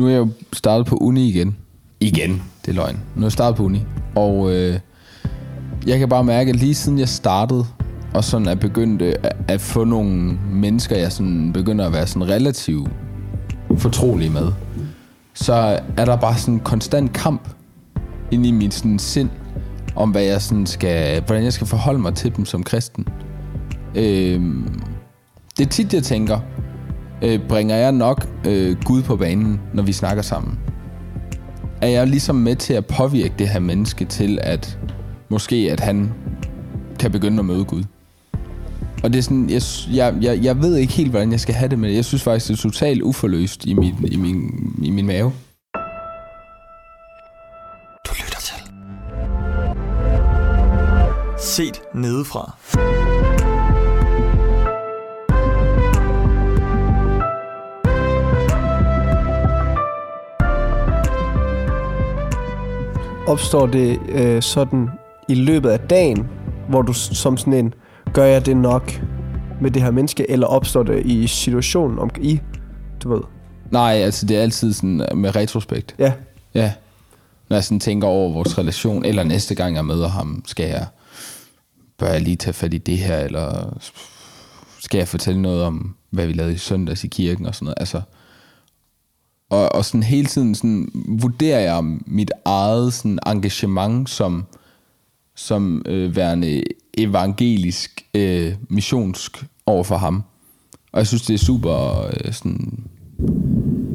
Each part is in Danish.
Nu er jeg jo startet på uni igen. Igen, det er løgn. Nu er jeg startet på uni. Og øh, jeg kan bare mærke, at lige siden jeg startede, og sådan er begyndt øh, at få nogle mennesker, jeg sådan begynder at være sådan relativt fortrolig med, så er der bare sådan en konstant kamp ind i mit sådan sind, om hvad jeg sådan skal, hvordan jeg skal forholde mig til dem som kristen. Øh, det er tit, jeg tænker, øh, bringer jeg nok øh, Gud på banen, når vi snakker sammen? Er jeg ligesom med til at påvirke det her menneske til, at måske at han kan begynde at møde Gud? Og det er sådan, jeg, jeg, jeg, jeg ved ikke helt, hvordan jeg skal have det med. Jeg synes faktisk, det er totalt uforløst i min, i min, i min mave. Du lytter til. Set nedefra. Opstår det øh, sådan i løbet af dagen, hvor du som sådan en, gør jeg det nok med det her menneske, eller opstår det i situationen om i, du ved? Nej, altså det er altid sådan øh, med retrospekt. Ja, Ja. Når jeg sådan tænker over vores relation, eller næste gang jeg møder ham, skal jeg, bør jeg lige tage fat i det her, eller skal jeg fortælle noget om, hvad vi lavede i søndags i kirken og sådan noget. Altså, og, og sådan hele tiden sådan, vurderer jeg mit eget sådan, engagement som, som øh, værende evangelisk øh, missionsk over for ham. Og jeg synes, det er super øh, sådan...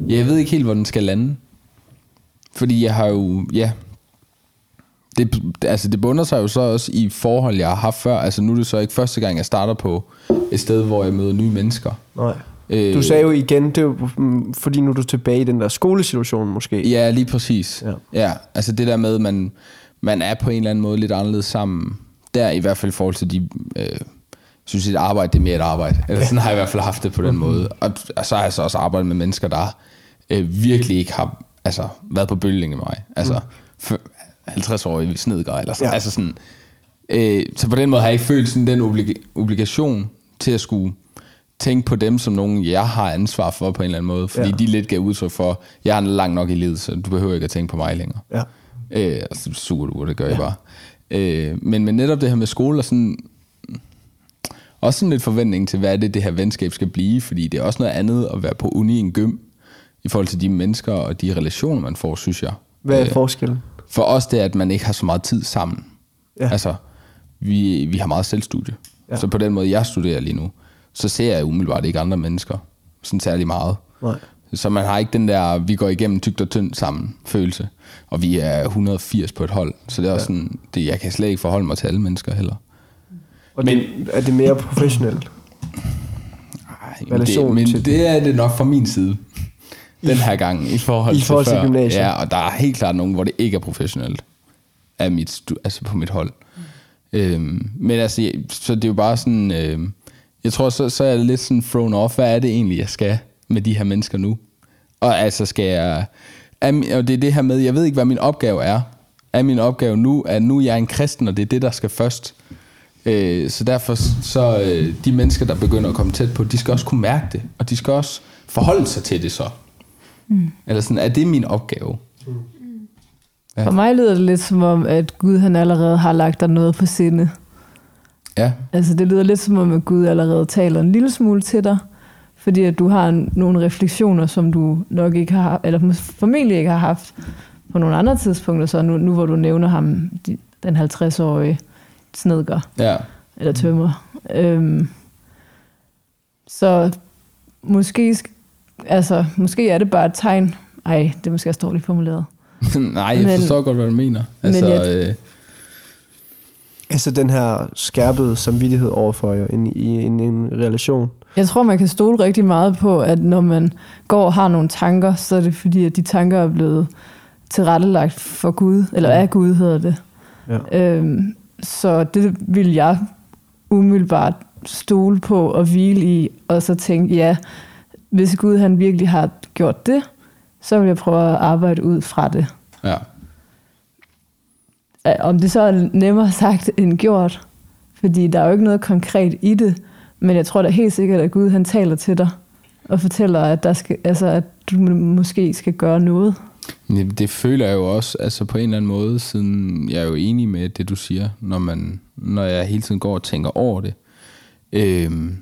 Ja, jeg ved ikke helt, hvor den skal lande. Fordi jeg har jo, ja, det, altså det bunder sig jo så også i forhold, jeg har haft før. Altså nu er det så ikke første gang, jeg starter på et sted, hvor jeg møder nye mennesker. nej. Øh, Du sagde jo igen, det jo, mm, fordi nu er du tilbage i den der skolesituation måske. Ja, lige præcis. Ja. Ja. altså det der med, at man, man er på en eller anden måde lidt anderledes sammen. Der i hvert fald i forhold til de... Øh, synes, et arbejde det er mere et arbejde. Eller sådan har jeg i hvert fald haft det på den måde. Og, og så har jeg så også arbejdet med mennesker, der øh, virkelig ikke har altså, været på bølgen med mig. Altså mm. 50-årige snedgrej eller sådan. Ja. Altså sådan øh, så på den måde har jeg ikke følt sådan den oblig- obligation til at skulle tænke på dem som nogen, jeg har ansvar for på en eller anden måde. Fordi Ja. de lidt gav udtryk for, jeg er langt nok i livet, så du behøver ikke at tænke på mig længere. Ja. Øh, altså, suger du, det gør ja. jeg bare. Øh, men, men netop det her med skole og sådan, også sådan lidt forventning til, hvad er det, det her venskab skal blive, fordi det er også noget andet at være på uni en gym, i forhold til de mennesker og de relationer, man får, synes jeg. Hvad er Øh, forskellen? For os det er, at man ikke har så meget tid sammen. Ja. Altså, vi, vi har meget selvstudie. Ja. Så på den måde, jeg studerer lige nu, så ser jeg umiddelbart ikke andre mennesker sådan særlig meget. Nej. Så man har ikke den der, vi går igennem tygt og tyndt sammen følelse. Og vi er 180 på et hold. Så det er også sådan, det, jeg kan slet ikke forholde mig til alle mennesker heller. Og men, det, er det mere professionelt? Ej, Relation det, men til- det er det nok fra min side. Den her gang, i forhold, I forhold til før. gymnasiet. Ja, og der er helt klart nogen, hvor det ikke er professionelt. Af mit, altså på mit hold. Øhm, men altså, så det er jo bare sådan, øhm, jeg tror, så, så er jeg lidt sådan thrown off, hvad er det egentlig, jeg skal med de her mennesker nu? Og altså skal jeg, er, og det er det her med, jeg ved ikke, hvad min opgave er. Er min opgave nu, at nu er jeg en kristen, og det er det, der skal først. Øh, så derfor, så øh, de mennesker, der begynder at komme tæt på, de skal også kunne mærke det, og de skal også forholde sig til det så. Mm. Eller sådan, er det min opgave? Ja. For mig lyder det lidt som om, at Gud han allerede har lagt dig noget på sinde. Ja, Altså det lyder lidt som om, at Gud allerede taler en lille smule til dig, fordi at du har en, nogle refleksioner, som du nok ikke har, eller formentlig ikke har haft på nogle andre tidspunkter, så nu, nu hvor du nævner ham, de, den 50-årige snedker, ja. eller tømmer. Øhm, så måske, sk- altså, måske er det bare et tegn. Ej, det er måske også dårligt formuleret. Nej, jeg Men- forstår godt, hvad du mener. Men Altså, jeg- øh, Altså den her skærpede samvittighed overfor jer ind i en, en relation. Jeg tror, man kan stole rigtig meget på, at når man går og har nogle tanker, så er det fordi, at de tanker er blevet tilrettelagt for Gud, eller af Gud hedder det. Ja. Øhm, så det vil jeg umiddelbart stole på og hvile i, og så tænke, ja, hvis Gud han virkelig har gjort det, så vil jeg prøve at arbejde ud fra det. ja. Øh, om det så er nemmere sagt end gjort, fordi der er jo ikke noget konkret i det, men jeg tror da helt sikkert, at Gud han taler til dig og fortæller, at, der skal, altså, at du måske skal gøre noget. Det, det føler jeg jo også, altså på en eller anden måde, siden jeg er jo enig med det, du siger, når, man, når jeg hele tiden går og tænker over det. Øhm,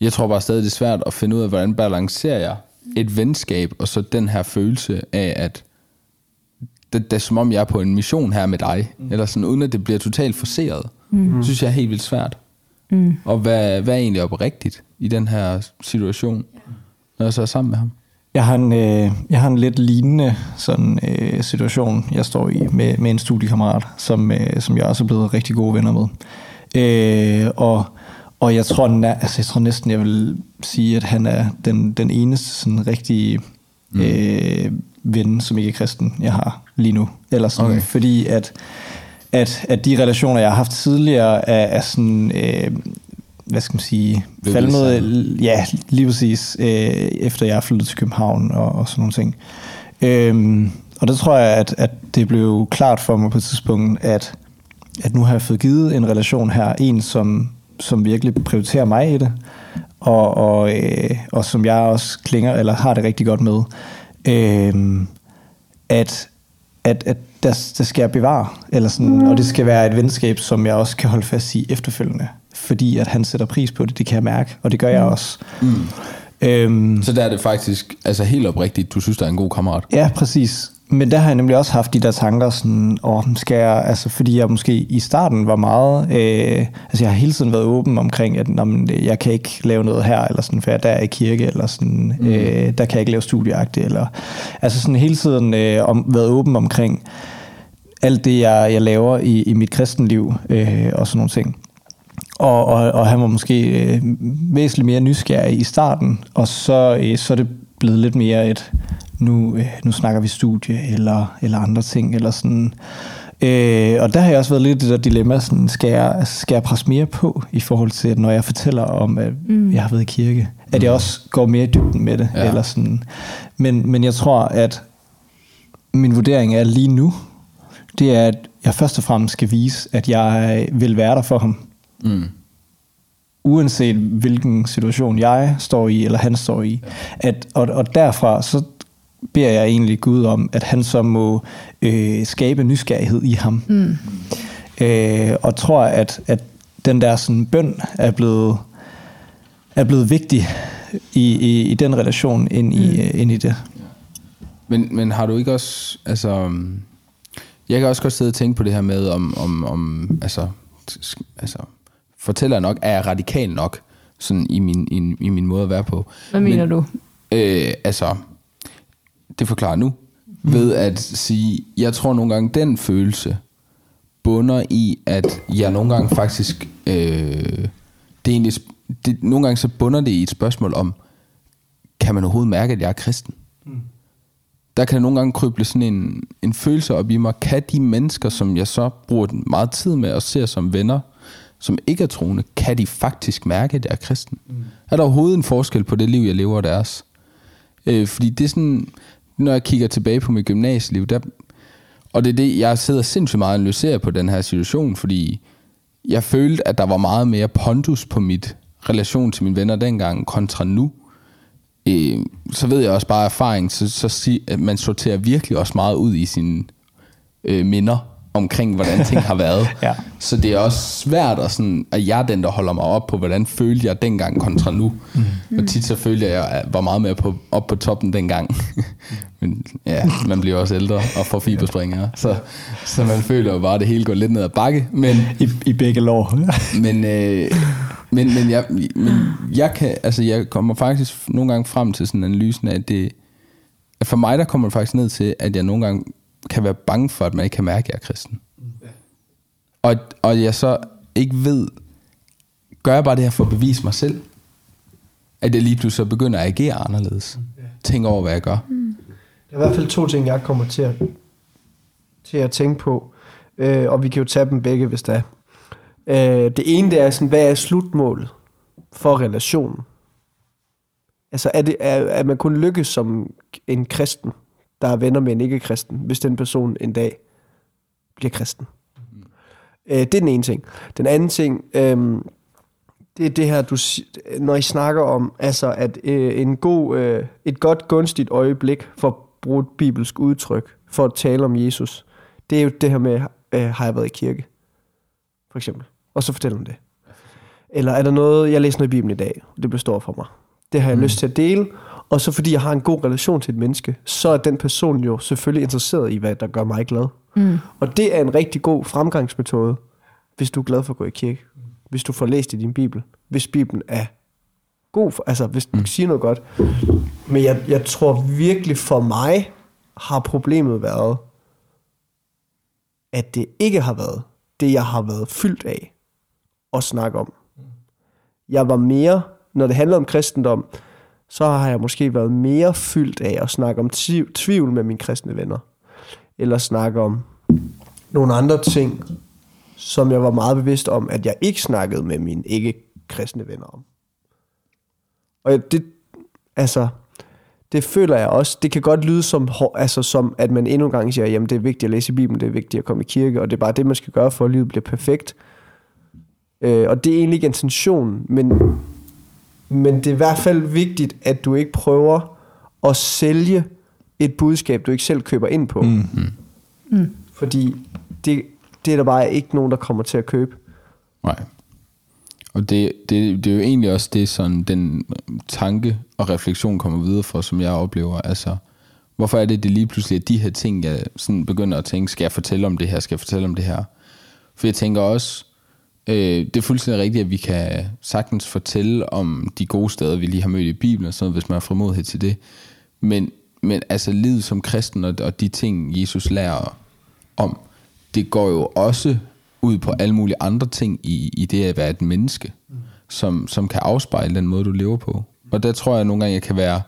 jeg tror bare stadig, det er svært at finde ud af, hvordan balancerer jeg et venskab, og så den her følelse af, at det, det er som om, jeg er på en mission her med dig, mm. eller sådan, uden at det bliver totalt forseret. Mm. synes jeg er helt vildt svært. Mm. Og hvad, hvad er egentlig oprigtigt i den her situation, når jeg så er sammen med ham? Jeg har en, øh, jeg har en lidt lignende sådan, øh, situation, jeg står i med, med en studiekammerat, som, øh, som jeg også er blevet rigtig gode venner med. Øh, og, og jeg tror, næ- altså, jeg tror næsten, jeg vil sige, at han er den, den eneste sådan rigtige øh, ven, som ikke er kristen, jeg har lige nu. Eller sådan, Okay. Fordi at, at, at de relationer, jeg har haft tidligere, er, er sådan... Øh, hvad skal man sige, falmet, ja, lige præcis, øh, efter jeg flyttet til København og, og sådan nogle ting. Øhm, og der tror jeg, at, at det blev klart for mig på et tidspunkt, at, at nu har jeg fået givet en relation her, en som, som virkelig prioriterer mig i det, og, og, øh, og som jeg også klinger, eller har det rigtig godt med, øhm, at, at, at der, der skal jeg bevare, eller sådan, og det skal være et venskab, som jeg også kan holde fast i efterfølgende, fordi at han sætter pris på det, det kan jeg mærke, og det gør jeg også. Mm. Øhm, Så der er det faktisk altså helt oprigtigt, du synes, der er en god kammerat. Ja, præcis. Men der har jeg nemlig også haft de der tanker, sådan, åh, skal jeg, altså, fordi jeg måske i starten var meget, øh, altså jeg har hele tiden været åben omkring, at men, øh, jeg kan ikke lave noget her, eller sådan, for jeg der er i kirke, eller sådan, mm. øh, der kan jeg ikke lave studieagtigt, eller, altså sådan hele tiden øh, om, været åben omkring alt det, jeg, jeg laver i, i mit kristenliv, øh, og sådan nogle ting. Og, og, og han var måske øh, væsentligt mere nysgerrig i starten, og så, øh, så er det blevet lidt mere et, nu, øh, nu snakker vi studie, eller, eller andre ting, eller sådan. Øh, og der har jeg også været lidt i det der dilemma, sådan, skal, jeg, altså, skal jeg presse mere på, i forhold til, at når jeg fortæller om, at mm. jeg har været i kirke, at jeg også går mere i dybden med det, Ja. ja. eller sådan. Men, men jeg tror, at min vurdering er lige nu, det er, at jeg først og fremmest skal vise, at jeg vil være der for ham, Mm. uanset hvilken situation jeg står i, eller han står i. At, og, og derfra, så beder jeg egentlig Gud om, at han så må øh, skabe nysgerrighed i ham. Mm. Øh, og tror, at, at den der sådan bøn er blevet, er blevet vigtig i, i, i den relation ind i, mm. ind i det. Men, men har du ikke også, altså, øhm, jeg kan også godt sidde og tænke på det her med, om, om, om altså, altså, fortæller nok, er jeg radikal nok, sådan i min, i, i min måde at være på. Hvad mener men, du? Øh, altså, det forklarer nu, ved at sige, jeg tror nogle gange, den følelse bunder i, at jeg nogle gange faktisk, øh, det er egentlig, det, nogle gange så bunder det i et spørgsmål om, kan man overhovedet mærke, at jeg er kristen? der kan nogle gange kryble sådan en, en følelse op i mig. Kan de mennesker, som jeg så bruger meget tid med og ser som venner, som ikke er troende, kan de faktisk mærke, at jeg er kristen? Mm. Er der overhovedet en forskel på det liv, jeg lever og deres? Øh, fordi det er sådan, når jeg kigger tilbage på mit gymnasieliv, der, og det er det, jeg sidder sindssygt meget og analyserer på den her situation, fordi jeg følte, at der var meget mere pondus på mit relation til mine venner dengang, kontra nu. Øh, så ved jeg også bare af erfaring, så, så sig, at man sorterer virkelig også meget ud i sine øh, minder omkring, hvordan ting har været. Ja. Så det er også svært, at, sådan, at jeg er den, der holder mig op på, hvordan følte jeg dengang kontra nu. Mm. Og tit så følte jeg, at jeg var meget mere på, op på toppen dengang. Men ja, man bliver også ældre og får fiberspringere. Så, så man føler jo bare, at det hele går lidt ned ad bakke. Men, I, i begge lår. men, øh, men, men, jeg, men jeg kan, altså jeg kommer faktisk nogle gange frem til sådan en analysen af, at det, at for mig der kommer det faktisk ned til, at jeg nogle gange kan være bange for, at man ikke kan mærke, at jeg er kristen. Og, og jeg så ikke ved, gør jeg bare det her for at bevise mig selv? At jeg lige pludselig så begynder at agere anderledes. Tænk over, hvad jeg gør. Der er i hvert fald to ting, jeg kommer til at, til at tænke på. Øh, og vi kan jo tage dem begge, hvis der er. Øh, det ene, det er sådan, hvad er slutmålet for relationen? Altså, er, det, er, er man kun lykkes som en kristen, der er venner med en ikke-kristen, hvis den person en dag bliver kristen? Øh, det er den ene ting. Den anden ting, øh, det er det her, du, når I snakker om, altså at øh, en god, øh, et godt gunstigt øjeblik, for at bruge et bibelsk udtryk, for at tale om Jesus, det er jo det her med, øh, har jeg været i kirke? For eksempel. Og så fortæl om det. Eller er der noget, jeg læste noget i Bibelen i dag, og det blev stort for mig. Det har jeg mm. lyst til at dele, og så fordi jeg har en god relation til et menneske, så er den person jo selvfølgelig interesseret i, hvad der gør mig glad. Mm. Og det er en rigtig god fremgangsmetode, hvis du er glad for at gå i kirke. Hvis du får læst i din bibel. Hvis bibelen er god, for, altså hvis den siger noget godt. Men jeg, jeg tror virkelig for mig har problemet været, at det ikke har været det, jeg har været fyldt af at snakke om. Jeg var mere, når det handler om kristendom, så har jeg måske været mere fyldt af at snakke om tvivl med mine kristne venner. Eller snakke om nogle andre ting, som jeg var meget bevidst om, at jeg ikke snakkede med mine ikke-kristne venner om. Og det, altså, det føler jeg også. Det kan godt lyde som, altså, som at man endnu en gang siger, jamen det er vigtigt at læse Bibelen, det er vigtigt at komme i kirke, og det er bare det, man skal gøre, for at livet bliver perfekt. Øh, og det er egentlig ikke intentionen, men, men det er i hvert fald vigtigt, at du ikke prøver at sælge et budskab, du ikke selv køber ind på. Mm. Mm. Fordi det, det er der bare ikke nogen, der kommer til at købe. Nej. Og det, det, det er jo egentlig også det, sådan den tanke og refleksion kommer videre fra, som jeg oplever. Altså, hvorfor er det, det lige pludselig er de her ting, jeg sådan begynder at tænke, skal jeg fortælle om det her, skal jeg fortælle om det her? For jeg tænker også, øh, det er fuldstændig rigtigt, at vi kan sagtens fortælle om de gode steder, vi lige har mødt i Bibelen, og sådan noget, hvis man har frimodighed til det. Men, men altså livet som kristen og, og de ting, Jesus lærer om, det går jo også ud på alle mulige andre ting i, i det at være et menneske, som, som kan afspejle den måde, du lever på. Og der tror jeg nogle gange, jeg kan være...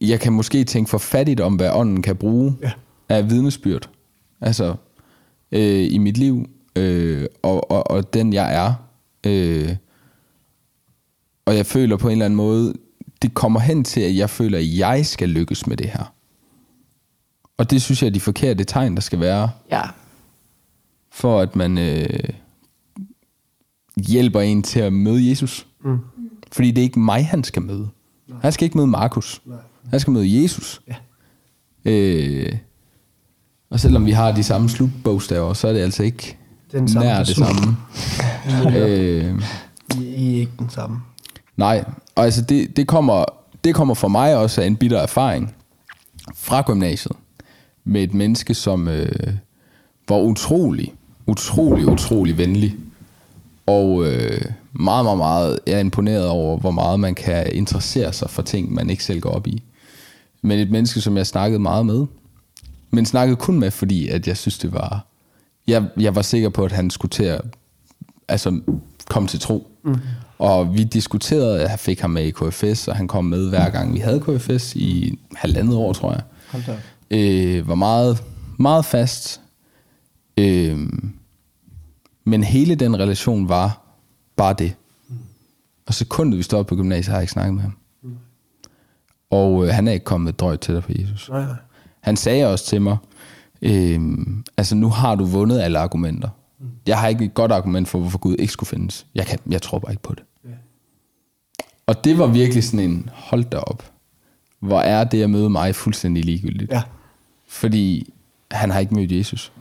Jeg kan måske tænke for fattigt om, hvad ånden kan bruge ja. af vidnesbyrd. Altså, øh, i mit liv, øh, og, og, og den jeg er. Øh, og jeg føler på en eller anden måde, det kommer hen til, at jeg føler, at jeg skal lykkes med det her. Og det synes jeg er de forkerte tegn, der skal være, Ja. for at man øh, hjælper en til at møde Jesus. Mm. Fordi det er ikke mig, han skal møde. Han skal ikke møde Markus. Han skal møde Jesus. Ja. Øh, og selvom vi har de samme slutbogstaver, så er det altså ikke Den samme nær det person. samme. øh, I, I er ikke den samme. Nej, og altså det, det, kommer, det kommer for mig også af en bitter erfaring fra gymnasiet med et menneske, som øh, var utrolig, utrolig, utrolig venlig. Og øh, meget, meget, meget, jeg er imponeret over, hvor meget man kan interessere sig for ting, man ikke selv går op i. Men et menneske, som jeg snakkede meget med, men snakkede kun med, fordi at jeg synes, det var... Jeg, jeg var sikker på, at han skulle til at altså, komme til tro. Mm. Og vi diskuterede, jeg fik ham med i KFS, og han kom med hver gang vi havde KFS i halvandet år, tror jeg. Hold da. Øh, var meget, meget fast. Øh, men hele den relation var bare det. Og sekundet vi stod på gymnasiet, har jeg ikke snakket med ham. Og øh, han er ikke kommet drøjt tættere på Jesus. Nej, nej. Han sagde også til mig, øh, altså nu har du vundet alle argumenter. Jeg har ikke et godt argument for, hvorfor Gud ikke skulle findes. Jeg, kan, jeg tror bare ikke på det. Og det var virkelig sådan en, hold da op. Hvor er det at møde mig fuldstændig ligegyldigt. Ja. Fordi han har ikke mødt Jesus.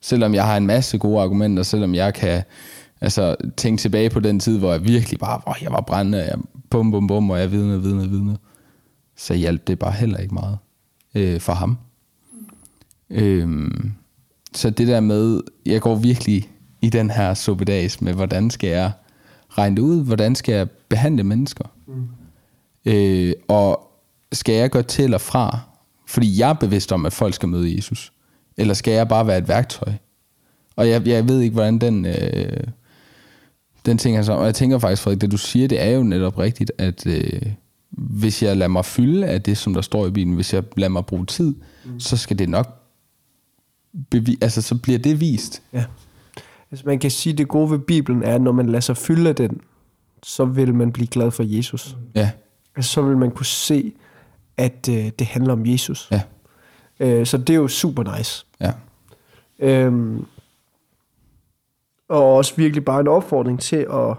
Selvom jeg har en masse gode argumenter, selvom jeg kan altså, tænke tilbage på den tid, hvor jeg virkelig bare, hvor jeg var brændende, og jeg bum, bum, bum, og jeg vidne, vidne, vidne, så hjalp det bare heller ikke meget øh, for ham. Øhm, så det der med, jeg går virkelig i den her suppedags med, hvordan skal jeg regne det ud, hvordan skal jeg behandle mennesker? Mm. Øh, og skal jeg gå til eller fra, fordi jeg er bevidst om, at folk skal møde Jesus? Eller skal jeg bare være et værktøj? Og jeg, jeg ved ikke, hvordan den, øh, den ting er så. Og jeg tænker faktisk, Frederik, det du siger, det er jo netop rigtigt, at øh, hvis jeg lader mig fylde af det, som der står i Bibelen, hvis jeg lader mig bruge tid, mm. så skal det nok bevi- altså så bliver det vist. Ja. Altså man kan sige, at det gode ved Bibelen er, at når man lader sig fylde af den, så vil man blive glad for Jesus. Ja, Altså, så vil man kunne se, at øh, det handler om Jesus. ja, Øh, så det er jo super nice. ja. Øhm, Og også virkelig bare en opfordring til at,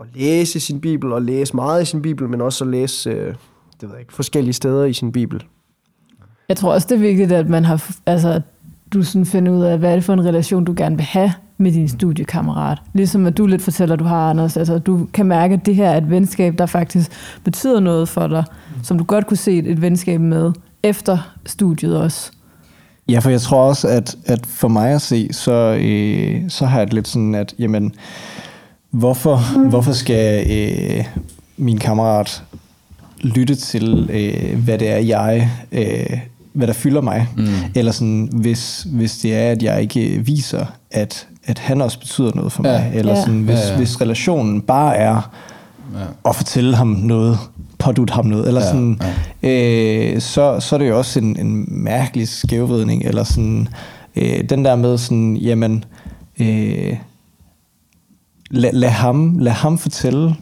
at læse sin bibel, og læse meget i sin bibel, men også at læse øh, det ved jeg ikke, forskellige steder i sin bibel. Jeg tror også, det er vigtigt, at man har, altså, du sådan finder ud af, hvad er det for en relation, du gerne vil have med din studiekammerat. Ligesom at du lidt fortæller, du har, Anders. Altså, du kan mærke, at det her er et venskab, der faktisk betyder noget for dig, som du godt kunne se et venskab med efter studiet også. Ja, for jeg tror også, at, at for mig at se, så, øh, så har jeg det lidt sådan, at jamen, hvorfor, hvorfor skal øh, min kammerat lytte til, øh, hvad det er, jeg, øh, hvad der fylder mig? Mm. Eller sådan, hvis, hvis det er, at jeg ikke viser, at, at han også betyder noget for mig. Ja. Eller Ja. sådan, hvis, Ja, ja. hvis relationen bare er Ja. at fortælle ham noget, pådute ham noget, eller Ja, sådan, Øh, så, så er det jo også en, en mærkelig skævvridning, eller sådan, øh, den der med sådan, jamen, øh, lad, lad, ham, lad ham fortælle,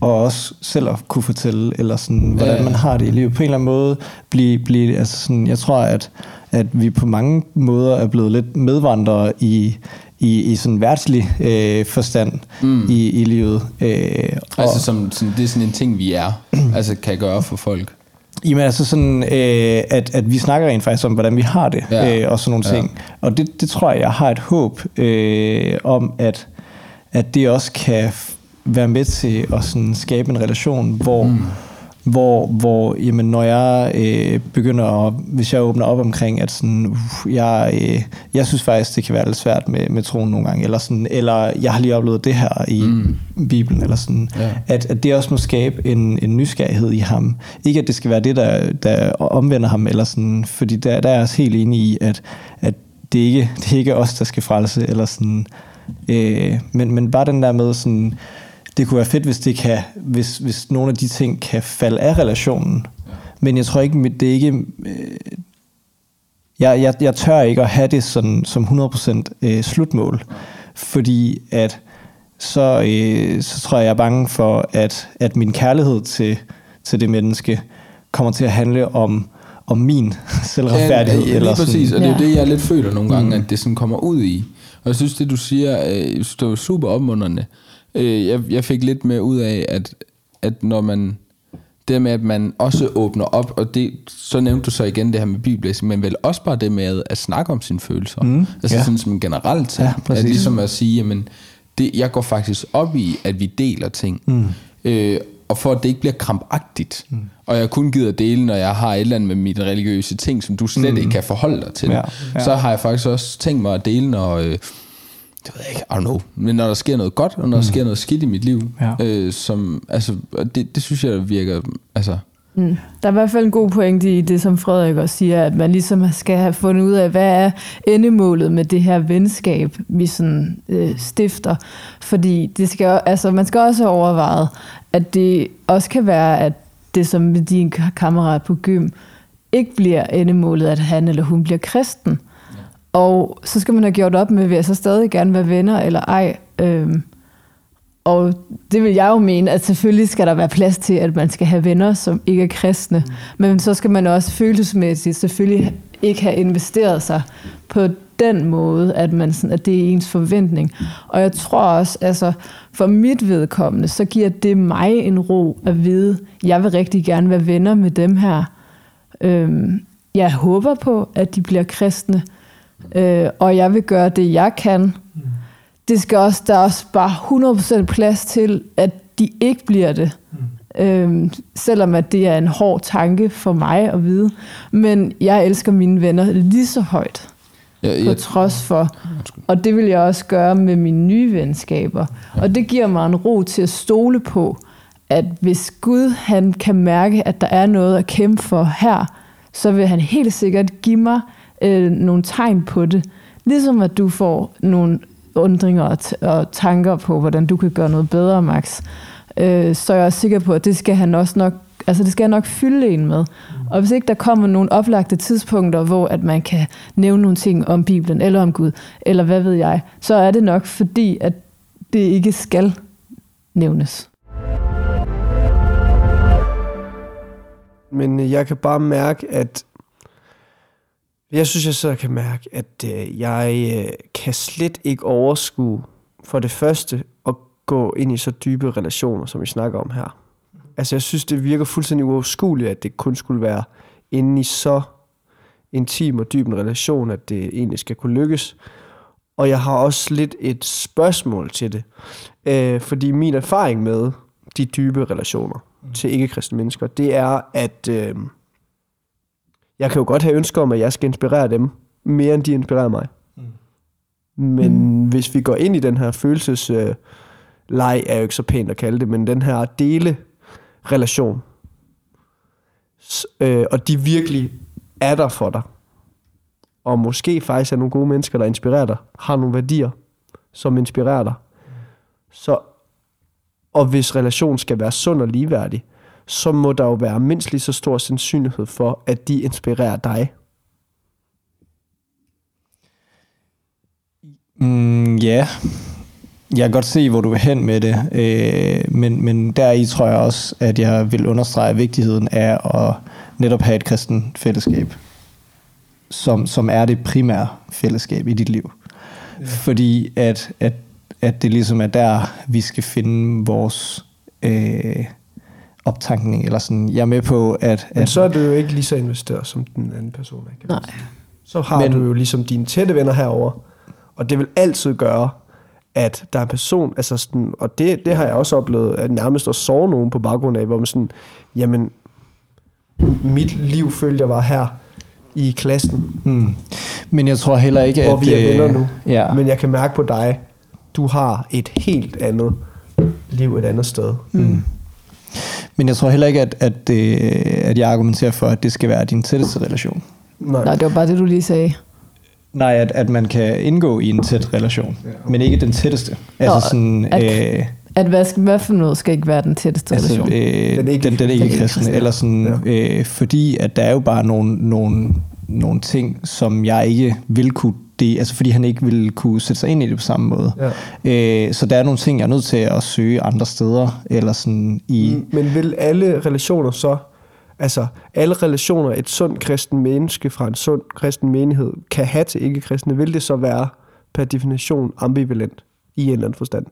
og også selv at kunne fortælle, eller sådan, hvordan ja. man har det i livet. På en eller anden måde, blive, blive, altså sådan, jeg tror, at, at vi på mange måder er blevet lidt medvandrere i, i, i sådan værtslig øh, forstand mm. i, i livet. Øh, og- Altså, som, som, det er sådan en ting, vi er, altså kan gøre for folk. Jamen altså sådan, øh, at, at vi snakker rent faktisk om, hvordan vi har det, Ja. øh, og sådan nogle Ja. ting. Og det, det tror jeg, jeg har et håb øh, om, at, at det også kan være med til at sådan skabe en relation, hvor, mm. hvor, hvor jamen, når jeg øh, begynder at, hvis jeg åbner op omkring, at sådan, uh, jeg, øh, jeg synes faktisk, det kan være lidt svært med, med troen nogle gange, eller, sådan, eller jeg har lige oplevet det her i mm. Bibelen, eller sådan, Ja. at, at det også må skabe en, en nysgerrighed i ham. Ikke at det skal være det, der, der omvender ham, eller sådan, fordi der, der er jeg også helt enig i, at, at det, ikke, det er ikke os, der skal frelse, eller sådan, øh, men, men bare den der med sådan, det kunne være fedt, hvis, det kan, hvis, hvis nogle af de ting kan falde af relationen. Ja. Men jeg tror ikke, det er ikke... Øh, jeg, jeg, jeg tør ikke at have det sådan, som 100% øh, slutmål. Fordi at så, øh, så tror jeg, jeg er bange for, at, at min kærlighed til, til det menneske kommer til at handle om, om min selvretfærdighed. Ja, ja, eller præcis, og det er det, jeg lidt føler nogle gange, mm. at det sådan kommer ud i. Og jeg synes, det du siger, øh, jeg synes, det var super opmuntrende. Øh, jeg, jeg fik lidt mere ud af, at, at når man, det med, at man også åbner op, og det, så nævnte du så igen det her med bibellæsning, men vel også bare det med at snakke om sine følelser. Mm, altså ja. sådan som en generelt ting. Ja, præcis. at ligesom at sige, jamen, det, jeg går faktisk op i, at vi deler ting. Mm. Øh, og for at det ikke bliver krampagtigt. Mm. Og jeg kun gider dele, når jeg har et eller andet med mine religiøse ting, som du slet mm. ikke kan forholde dig til. Ja, ja. Så har jeg faktisk også tænkt mig at dele, når... Øh, det ved jeg ikke, I don't know. Men når der sker noget godt, og når der sker noget skidt i mit liv, Ja. øh, som, altså, det, det synes jeg virker, altså, Mm. Der er i hvert fald en god pointe i det, som Frederik også siger, at man ligesom skal have fundet ud af, hvad er endemålet med det her venskab, vi sådan, øh, stifter. Fordi det skal, altså, man skal også have overvejet, at det også kan være, at det som med din kammerat på gym, ikke bliver endemålet, at han eller hun bliver kristen. Og så skal man have gjort op med, vil jeg så stadig gerne være venner eller ej. Øhm, og det vil jeg jo mene, at selvfølgelig skal der være plads til, at man skal have venner, som ikke er kristne. Men så skal man også følelsesmæssigt selvfølgelig ikke have investeret sig på den måde, at, man sådan, at det er ens forventning. Og jeg tror også, altså for mit vedkommende, så giver det mig en ro at vide, jeg vil rigtig gerne være venner med dem her. Øhm, jeg håber på, at de bliver kristne, øh, og jeg vil gøre det, jeg kan. Det skal også, der er også bare 100% plads til, at de ikke bliver det. Øhm, selvom at det er en hård tanke for mig at vide. Men jeg elsker mine venner lige så højt, jeg, på jeg, trods for. Og det vil jeg også gøre med mine nye venskaber. Og det giver mig en ro til at stole på, at hvis Gud han kan mærke, at der er noget at kæmpe for her, så vil han helt sikkert give mig øh, nogle tegn på det. Ligesom at du får nogle undringer og, og tanker på, hvordan du kan gøre noget bedre, Max. Øh, så er jeg også sikker på, at det skal han også nok, altså det skal jeg nok fylde en med. Og hvis ikke der kommer nogle oplagte tidspunkter, hvor at man kan nævne nogle ting om Bibelen, eller om Gud, eller hvad ved jeg, så er det nok fordi, at det ikke skal nævnes. Men jeg kan bare mærke, at Jeg synes, jeg så kan mærke, at øh, jeg øh, kan slet ikke overskue for det første at gå ind i så dybe relationer, som vi snakker om her. Altså, jeg synes, det virker fuldstændig uoverskueligt, at det kun skulle være inde i så intim og dyb en relation, at det egentlig skal kunne lykkes. Og jeg har også lidt et spørgsmål til det. Øh, fordi min erfaring med de dybe relationer mm. til ikke-kristne mennesker, det er, at øh, jeg kan jo godt have ønsker om, at jeg skal inspirere dem mere, end de inspirerer mig. Mm. Men mm. hvis vi går ind i den her følelses... Øh, leg er jo ikke så pænt at kalde det, men den her dele relation, S- øh, og de virkelig er der for dig, og måske faktisk er nogle gode mennesker, der inspirerer dig, har nogle værdier, som inspirerer dig. Så, og hvis relationen skal være sund og ligeværdig, så må der jo være mindst lige så stor sandsynlighed for, at de inspirerer dig. Mm, ja, jeg kan godt se, hvor du vil hen med det, øh, men, men deri tror jeg også, at jeg vil understrege vigtigheden af at netop have et kristen fællesskab, som, som er det primære fællesskab i dit liv. Ja. Fordi at, at, at det ligesom er der, vi skal finde vores øh, optankning, eller sådan, jeg er med på, at... Men at så er du jo ikke lige så investeret, som den anden person er. Kan man Nej. Så har Men- du jo ligesom dine tætte venner herover, og det vil altid gøre, at der er en person, altså sådan, og det, det har jeg også oplevet, at nærmest at sove nogen på baggrund af, hvor man sådan, jamen, mit liv følte jeg var her i klassen, Hmm. Men jeg tror heller ikke, hvor at... vi er øh, venner nu. Ja. Men jeg kan mærke på dig, du har et helt andet liv et andet sted. Mm. Men jeg tror heller ikke, at, at, øh, at jeg argumenterer for, at det skal være din tætteste relation. Nej. Nej, det var bare det, du lige sagde. Nej, at, at man kan indgå i en tæt relation, men ikke den tætteste. Altså Nå, sådan... at- Øh, At hvad, hvad for noget skal ikke være den tætteste altså, relation? øh, Den den, ikke- den, den ikke den kristne, kristne. eller sådan, øh, fordi at der er jo bare nogle, nogle, nogle ting, som jeg ikke vil kunne det, altså fordi han ikke ville kunne sætte sig ind i det på samme måde. Ja. Øh, så der er nogle ting, jeg er nødt til at søge andre steder, eller sådan i... Men vil alle relationer så, altså alle relationer, et sundt kristen menneske fra en sund kristen menighed kan have til ikke-kristne, vil det så være per definition ambivalent i en eller anden forstand?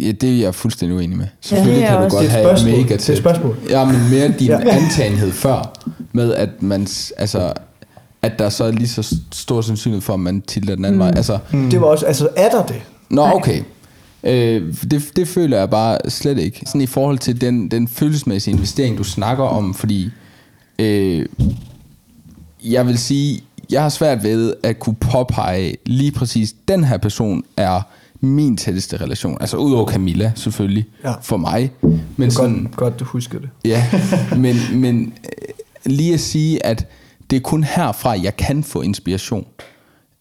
Ja, det er jeg fuldstændig uenig med. Selvfølgelig det er kan du godt have spørgsmål. mega Det er et spørgsmål. Ja, men mere din Ja. ja. antagenhed før, med at man, altså, at der så er lige så stor sandsynlighed for, at man tilter den anden mm. vej. Altså, Mm. Det var også, altså er der det? Nå, okay. Øh, det, det føler jeg bare slet ikke. Sådan i forhold til den, den følelsesmæssige investering, du snakker om, fordi øh, jeg vil sige, jeg har svært ved at kunne påpege lige præcis, den her person er min tætteste relation. Altså udover Camilla, selvfølgelig, Ja. for mig. Men Det er sådan, godt, godt, du husker det. Ja, men, men øh, lige at sige, at det er kun herfra, jeg kan få inspiration.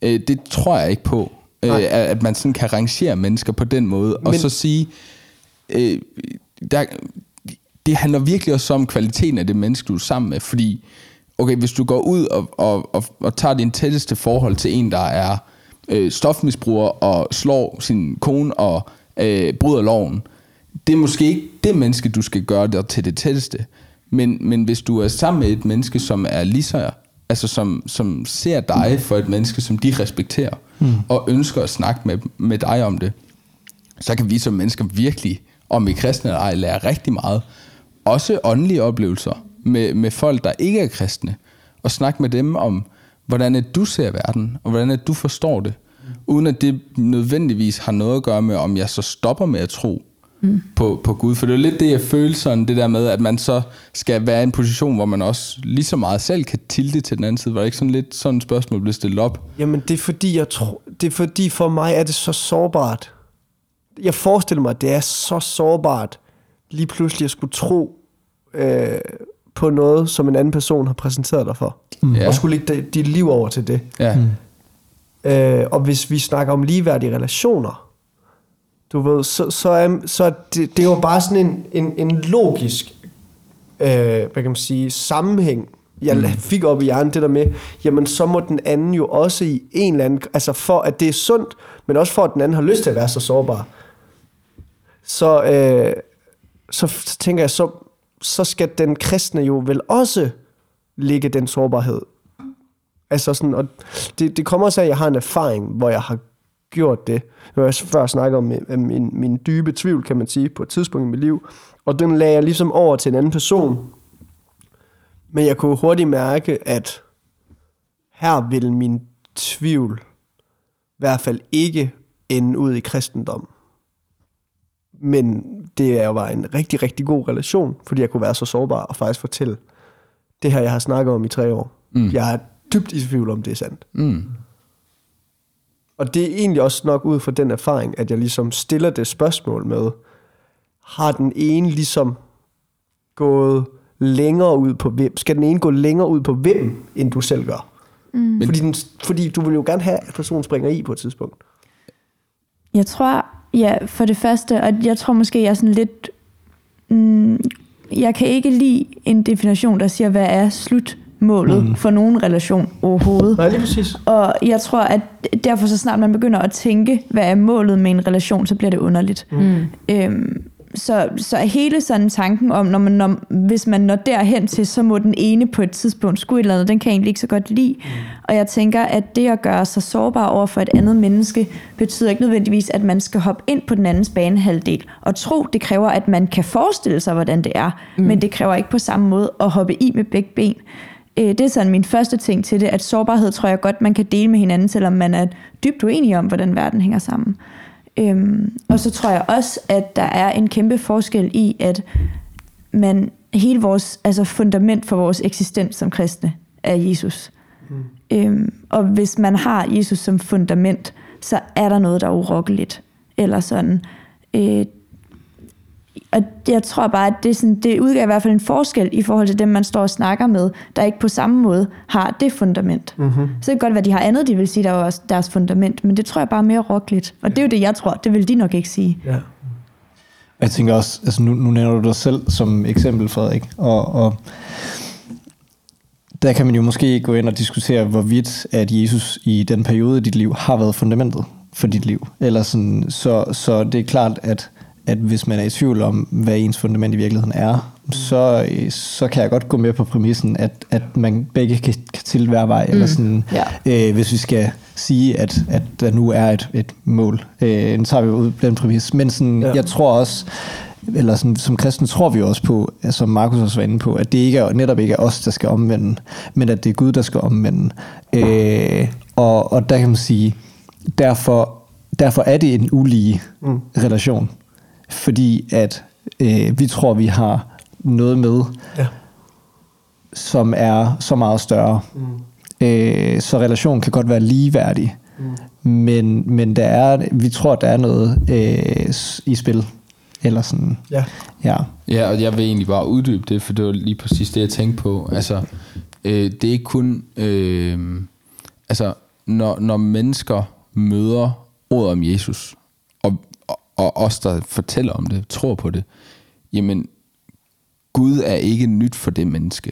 Øh, det tror jeg ikke på. Øh, at at man sådan kan rangere mennesker på den måde. Og Men- så sige, øh, der, det handler virkelig også om kvaliteten af det menneske, du er sammen med. Fordi, okay, hvis du går ud og, og, og, og tager din tætteste forhold til en, der er øh, stofmisbruger og slår sin kone og øh, bryder loven, det er måske ikke det menneske, du skal gøre dig til det tætteste. Men, men hvis du er sammen med et menneske, som er lige så, altså som, som ser dig for et menneske, som de respekterer, mm. og ønsker at snakke med, med dig om det, så kan vi som mennesker virkelig, om vi er kristne eller ej, lære rigtig meget. Også åndelige oplevelser med, med folk, der ikke er kristne. Og snakke med dem om, hvordan at du ser verden, og hvordan at du forstår det. Uden at det nødvendigvis har noget at gøre med, om jeg så stopper med at tro mm. på, på Gud. For det er lidt det, jeg føler sådan, det der med, at man så skal være i en position, hvor man også lige så meget selv kan tilte til den anden side. Var det ikke sådan lidt sådan et spørgsmål blev stillet op? Jamen, det er fordi, jeg tror, det er fordi for mig er det så sårbart. Jeg forestiller mig, at det er så sårbart lige pludselig at skulle tro øh, på noget, som en anden person har præsenteret dig for. Mm. Ja. Og skulle lægge dit- dit liv over til det. Ja. Mm. Øh, og hvis vi snakker om ligeværdige relationer, du ved, så, så, er, så det, det jo bare sådan en, en, en logisk, øh, hvad kan man sige, sammenhæng, jeg mm. fik op i hjernen det der med, jamen så må den anden jo også i en eller anden, altså for at det er sundt, men også for at den anden har lyst til at være så sårbar. Så, øh, så, så tænker jeg, så, så skal den kristne jo vel også ligge den sårbarhed Altså sådan, og det, det kommer også af, at jeg har en erfaring, hvor jeg har gjort det. Jeg har før snakket om min, min, min dybe tvivl, kan man sige, på et tidspunkt i mit liv. Og den lagde jeg ligesom over til en anden person. Men jeg kunne hurtigt mærke, at her vil min tvivl i hvert fald ikke ende ud i kristendom. Men det er jo bare en rigtig, rigtig god relation, fordi jeg kunne være så sårbar og faktisk fortælle det her, jeg har snakket om i tre år. Mm. Jeg er dybt i tvivl om, det er sandt. Mm. Og det er egentlig også nok ud fra den erfaring, at jeg ligesom stiller det spørgsmål med, har den ene ligesom gået længere ud på hvem? Skal den ene gå længere ud på hvem, end du selv gør? Mm. Fordi, den, fordi du vil jo gerne have, at personen springer i på et tidspunkt. Jeg tror, ja, for det første, og jeg tror måske, jeg er sådan lidt... Mm, jeg kan ikke lide en definition, der siger, hvad er slutmålet mm. for nogen relation overhovedet. Nej, lige præcis. Og jeg tror, at derfor så snart man begynder at tænke, hvad er målet med en relation, så bliver det underligt. Mm. Øhm, så, så hele sådan tanken om, når man, når, hvis man når derhen til, så må den ene på et tidspunkt skulle et eller andet, den kan jeg egentlig ikke så godt lide. Mm. Og jeg tænker, at det at gøre sig sårbar over for et andet menneske, betyder ikke nødvendigvis, at man skal hoppe ind på den andens banehalvdel. Og tro, det kræver, at man kan forestille sig, hvordan det er. Mm. Men det kræver ikke på samme måde at hoppe i med begge ben. Øh, det er sådan min første ting til det, at sårbarhed tror jeg godt, man kan dele med hinanden, selvom man er dybt uenig om, hvordan verden hænger sammen. Øhm, og så tror jeg også, at der er en kæmpe forskel i, at man hele vores altså fundament for vores eksistens som kristne er Jesus. Mm. Øhm, og hvis man har Jesus som fundament, så er der noget, der er urokkeligt. Eller sådan. Øh, og jeg tror bare, at det, sådan, det udgør i hvert fald en forskel i forhold til dem, man står og snakker med, der ikke på samme måde har det fundament. Mm-hmm. Så det kan godt være, at de har andet, de vil sige, der er også deres fundament, men det tror jeg bare er mere rockeligt. Og det er jo det, jeg tror. Det vil de nok ikke sige. Ja. Jeg tænker også, altså nu, nu nævner du dig selv som eksempel, Frederik, og, og der kan man jo måske gå ind og diskutere, hvorvidt at Jesus i den periode i dit liv har været fundamentet for dit liv. Eller sådan, så, så det er klart, at at hvis man er i tvivl om, hvad ens fundament i virkeligheden er, så, så kan jeg godt gå med på præmissen, at, at man begge kan, kan til hver vej. Mm. Eller sådan, ja. øh, hvis vi skal sige, at, at der nu er et, et mål. Øh, så tager vi ud den præmis. Men sådan, ja. jeg tror også, eller sådan, som kristen tror vi også på, som Markus også var inde på, at det ikke er, netop ikke er os, der skal omvende, men at det er Gud, der skal omvende. Øh, og, og der kan man sige, derfor, derfor er det en ulige mm. relation fordi at øh, vi tror, vi har noget med, ja. som er så meget større. Mm. Øh, så relationen kan godt være ligeværdig, mm. men, men der er, vi tror, der er noget øh, i spil. Eller sådan. Ja. ja. Ja, og jeg vil egentlig bare uddybe det, for det var lige præcis det, jeg tænkte på. Altså, øh, det er ikke kun... Øh, altså, når, når mennesker møder ordet om Jesus, og os, der fortæller om det, tror på det, jamen, Gud er ikke nyt for det menneske.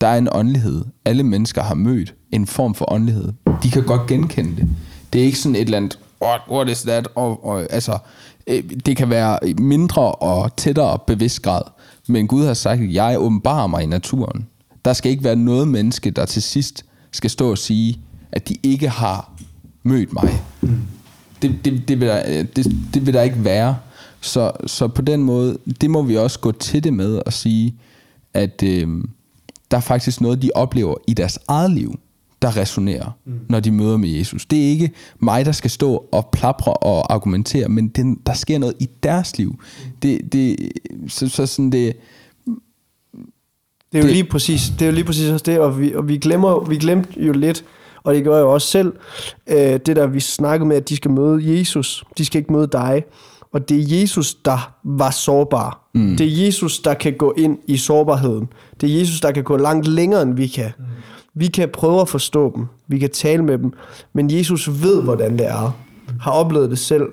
Der er en åndelighed. Alle mennesker har mødt en form for åndelighed. De kan godt genkende det. Det er ikke sådan et eller andet, what, what is that? Og, og, altså, øh, det kan være mindre og tættere bevidst grad. Men Gud har sagt, at jeg åbenbarer mig i naturen. Der skal ikke være noget menneske, der til sidst skal stå og sige, at de ikke har mødt mig. Mm. Det, det, det, vil der, det, det vil der ikke være. Så, så på den måde, det må vi også gå til det med og sige, at øh, der er faktisk noget, de oplever i deres eget liv, der resonerer, mm. når de møder med Jesus. Det er ikke mig, der skal stå og plapre og argumentere, men den, der sker noget i deres liv. Mm. Det, det, så, så sådan det, det er jo det, lige præcis, det er jo lige præcis også det, og vi, og vi glemmer, vi glemte jo lidt, og det gør jeg jo også selv, øh, det der vi snakkede med, at de skal møde Jesus, de skal ikke møde dig. Og det er Jesus, der var sårbar. Mm. Det er Jesus, der kan gå ind i sårbarheden. Det er Jesus, der kan gå langt længere, end vi kan. Mm. Vi kan prøve at forstå dem. Vi kan tale med dem. Men Jesus ved, hvordan det er. Har oplevet det selv.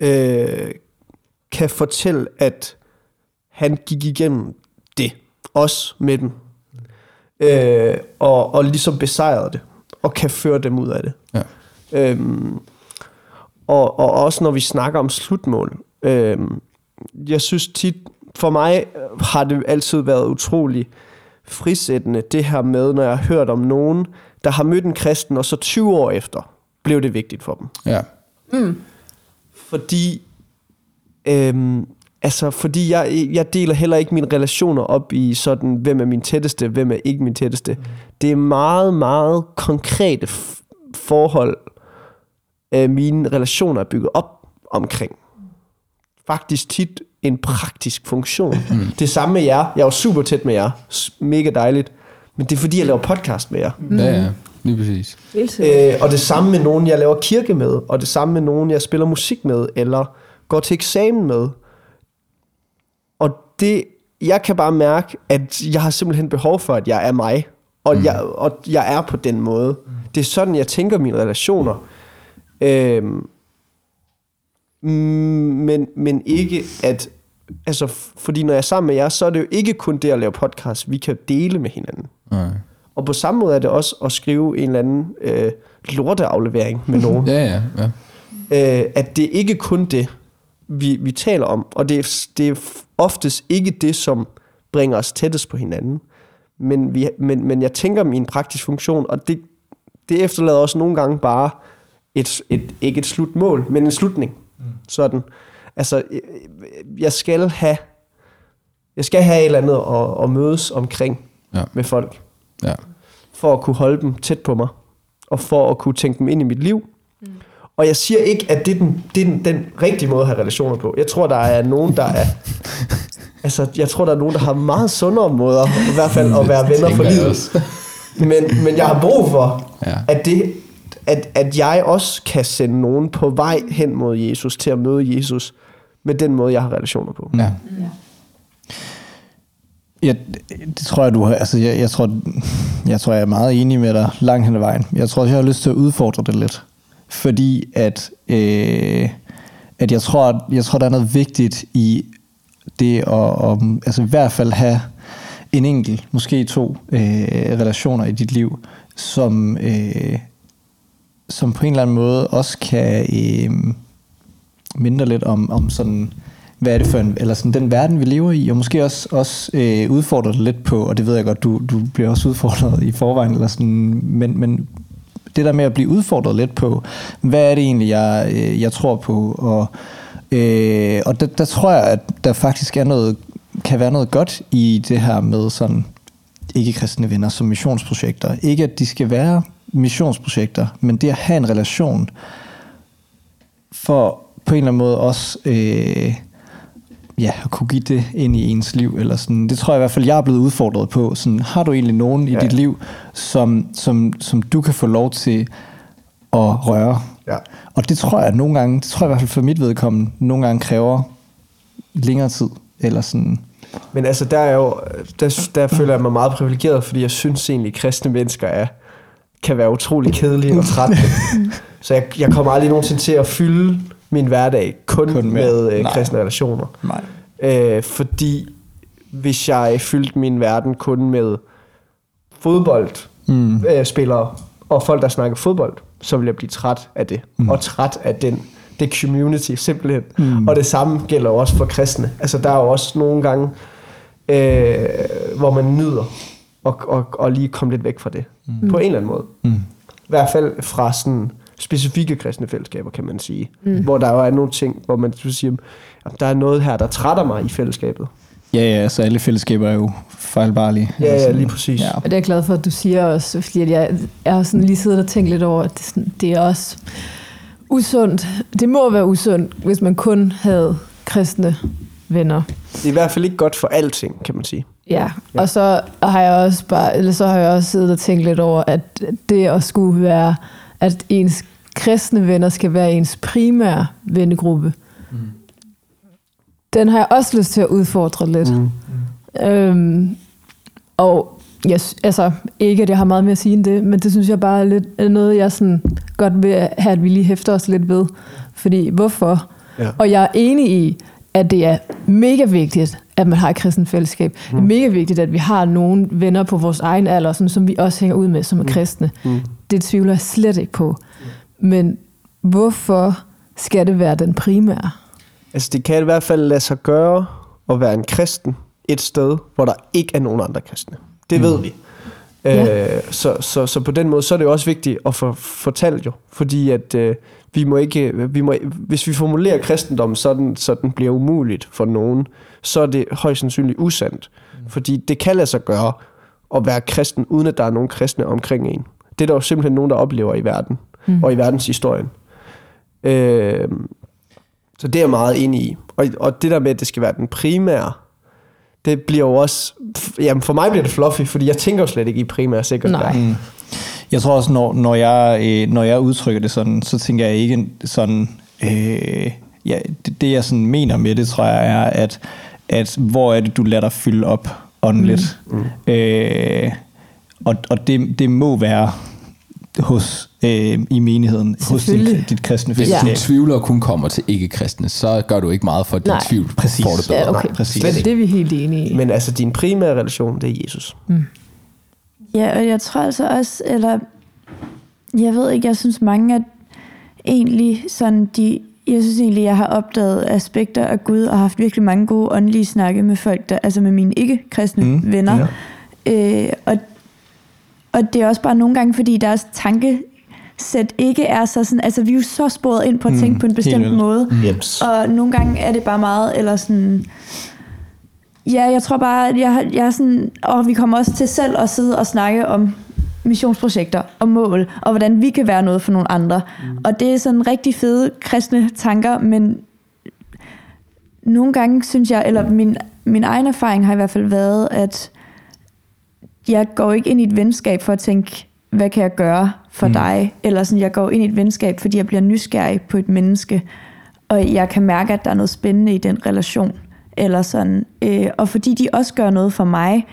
Øh, kan fortælle, at han gik igennem det. Også med dem øh, og, og ligesom besejret det, og kan føre dem ud af det. Ja. Øhm, og, og også når vi snakker om slutmål, øhm, jeg synes tit, for mig har det altid været utrolig frisættende, det her med, når jeg har hørt om nogen, der har mødt en kristen, og så 20 år efter blev det vigtigt for dem. Ja. Fordi, øhm, altså, fordi jeg, jeg deler heller ikke mine relationer op i sådan, hvem er min tætteste, hvem er ikke min tætteste. Det er meget, meget konkrete f- forhold, øh, mine relationer er bygget op omkring. Faktisk tit en praktisk funktion. Mm. Det samme med jer. Jeg er jo super tæt med jer. Mega dejligt. Men det er fordi, jeg laver podcast med jer. Ja, ja. Lige præcis. Øh, og det samme med nogen, jeg laver kirke med, og det samme med nogen, jeg spiller musik med, eller går til eksamen med. Det, jeg kan bare mærke, at jeg har simpelthen behov for, at jeg er mig, og, mm. jeg, og jeg er på den måde. Det er sådan, jeg tænker mine relationer. Øhm, mm, men, men ikke at, altså, fordi når jeg er sammen med jer, så er det jo ikke kun det at lave podcast, vi kan dele med hinanden. Nej. Og på samme måde er det også at skrive en eller anden øh, lorteaflevering med nogen. Ja, ja, ja. øh, at det er ikke kun det, vi, vi taler om. Og det det er oftest ikke det, som bringer os tættest på hinanden. Men, vi, men, men jeg tænker min praktisk funktion, og det, det efterlader også nogle gange bare et, et, ikke et slutmål, men en slutning. Mm. Sådan. Altså, jeg skal have jeg skal have et eller andet at, at mødes omkring Ja. med folk ja. for at kunne holde dem tæt på mig, og for at kunne tænke dem ind i mit liv. Mm. Og jeg siger ikke, at det er, den, det er den, den rigtige måde at have relationer på. Jeg tror, der er nogen, der er... altså, jeg tror, der er nogen, der har meget sundere måder, i hvert fald at være venner for jeg livet. Men, men jeg har brug for, Ja. at, det, at, at jeg også kan sende nogen på vej hen mod Jesus, til at møde Jesus, med den måde, jeg har relationer på. Ja. Ja, det, det tror jeg, du har... Altså, jeg, jeg, tror, jeg tror, jeg er meget enig med dig langt hen ad vejen. Jeg tror, jeg har lyst til at udfordre det lidt. Fordi at, øh, at jeg, tror, at, jeg tror, der er noget vigtigt i det at, at altså, i hvert fald have en enkelt, måske to øh, relationer i dit liv, som, øh, som på en eller anden måde også kan øh, mindre lidt om, om sådan, hvad er det for en, eller sådan den verden, vi lever i, og måske også, også øh, udfordre det lidt på, og det ved jeg godt, du, du bliver også udfordret i forvejen, eller sådan, men, men det der med at blive udfordret lidt på, hvad er det egentlig, jeg, øh, jeg tror på, og, øh, og der, der tror jeg, at der faktisk er noget, kan være noget godt i det her med sådan ikke-kristne venner som missionsprojekter. Ikke at de skal være missionsprojekter, men det at have en relation, for på en eller anden måde også øh, ja, at kunne give det ind i ens liv. Eller sådan. Det tror jeg i hvert fald, jeg er blevet udfordret på. Sådan, har du egentlig nogen i Ja. dit liv, som, som, som du kan få lov til at røre? Ja. Og det tror jeg nogle gange, det tror jeg i hvert fald for mit vedkommende, nogle gange kræver længere tid. Eller sådan, Men altså, der, er jo, der, der føler jeg mig meget privilegeret, fordi jeg synes egentlig, at kristne mennesker er, kan være utrolig kedelige og trætte. Så jeg, jeg kommer aldrig nogensinde til at fylde min hverdag kun, Kun med- med, øh, nej. kristne relationer. nej. Øh, fordi hvis jeg fyldte min verden kun med fodboldspillere Mm. øh, spillere og folk, der snakker fodbold, så vil jeg blive træt af det. Mm. Og træt af den, det community simpelthen. Mm. Og det samme gælder også for kristne. Altså der er jo også nogle gange, øh, hvor man nyder at, at, at lige komme lidt væk fra det. Mm. På en eller anden måde. Mm. I hvert fald fra sådan specifikke kristne fællesskaber, kan man sige. Mm. Hvor der jo er nogle ting, hvor man siger, at der er noget her, der trætter mig i fællesskabet. Ja, ja, så alle fællesskaber er jo fejlbarlige. Ja, ja, lige præcis. Ja. Og det er jeg glad for, at du siger også, fordi jeg, jeg har sådan lige siddet og tænkt lidt over, at det, er sådan, det er også usundt. Det må være usundt, hvis man kun havde kristne venner. Det er i hvert fald ikke godt for alting, kan man sige. Ja, og så har jeg også bare, eller så har jeg også siddet og tænkt lidt over, at det at skulle være, at ens kristne venner skal være ens primære vennegruppe. Mm. Den har jeg også lyst til at udfordre lidt. Mm. Øhm, og yes, altså, ikke at jeg har meget mere at sige end det, men det synes jeg bare er, lidt, er noget, jeg sådan godt vil have, at vi lige hæfter os lidt ved. Fordi hvorfor? Ja. Og jeg er enig i, at det er mega vigtigt, at man har et kristen fællesskab. Mm. Det er mega vigtigt, at vi har nogle venner på vores egen alder, som, som vi også hænger ud med, som er kristne. Mm. Det tvivler jeg slet ikke på. Men hvorfor skal det være den primære? Altså det kan i hvert fald lade sig gøre at være en kristen et sted, hvor der ikke er nogen andre kristne. Det ved vi. Ja. Øh, så, så, så på den måde, så er det jo også vigtigt at få fortalt jo, fordi at øh, vi må ikke, vi må, hvis vi formulerer kristendommen sådan, så den bliver umuligt for nogen, så er det højst sandsynligt usandt. Fordi det kan lade sig gøre at være kristen, uden at der er nogen kristne omkring en. Det er der jo simpelthen nogen, der oplever i verden, mm. og i verdenshistorien. Øh, så det er jeg meget enig i. Og, og det der med, at det skal være den primære, det bliver jo også... Jamen for mig bliver det fluffy, fordi jeg tænker jo slet ikke i primær sekundær. Nej. Jeg tror også, når, når, jeg, øh, når jeg udtrykker det sådan, så tænker jeg ikke sådan... Øh, ja, det, det, jeg sådan mener med det, tror jeg, er, at, at hvor er det, du lader dig fylde op åndeligt. Mm. Øh, og og det, det må være hos øh, i menigheden, hos din, dit kristne Hvis fællesskab. du tvivler og kun kommer til ikke-kristne, så gør du ikke meget for, at din Nej. tvivl Præcis. får det bedre. Ja, okay. Nej, præcis. Slet Det er vi helt enige i. Men altså, din primære relation, det er Jesus. Ja, og jeg tror altså også, eller jeg ved ikke, jeg synes mange at egentlig sådan de, jeg synes egentlig, jeg har opdaget aspekter af Gud og haft virkelig mange gode åndelige snakke med folk, der, altså med mine ikke-kristne Mm, mm, venner. Ja. Øh, og, og det er også bare nogle gange, fordi deres tankesæt ikke er så sådan, altså vi er jo så sporet ind på at Mm, tænke på en bestemt måde. Jeps. Og nogle gange er det bare meget, eller sådan... Ja, jeg tror bare, at jeg, jeg er sådan... Og vi kommer også til selv at sidde og snakke om missionsprojekter og mål, og hvordan vi kan være noget for nogle andre. Mm. Og det er sådan rigtig fede kristne tanker, men nogle gange synes jeg, eller min, min egen erfaring har i hvert fald været, at jeg går ikke ind i et venskab for at tænke, hvad kan jeg gøre for mm. dig? Eller sådan, jeg går ind i et venskab, fordi jeg bliver nysgerrig på et menneske, og jeg kan mærke, at der er noget spændende i den relation. Eller sådan. Øh, og fordi de også gør noget for mig,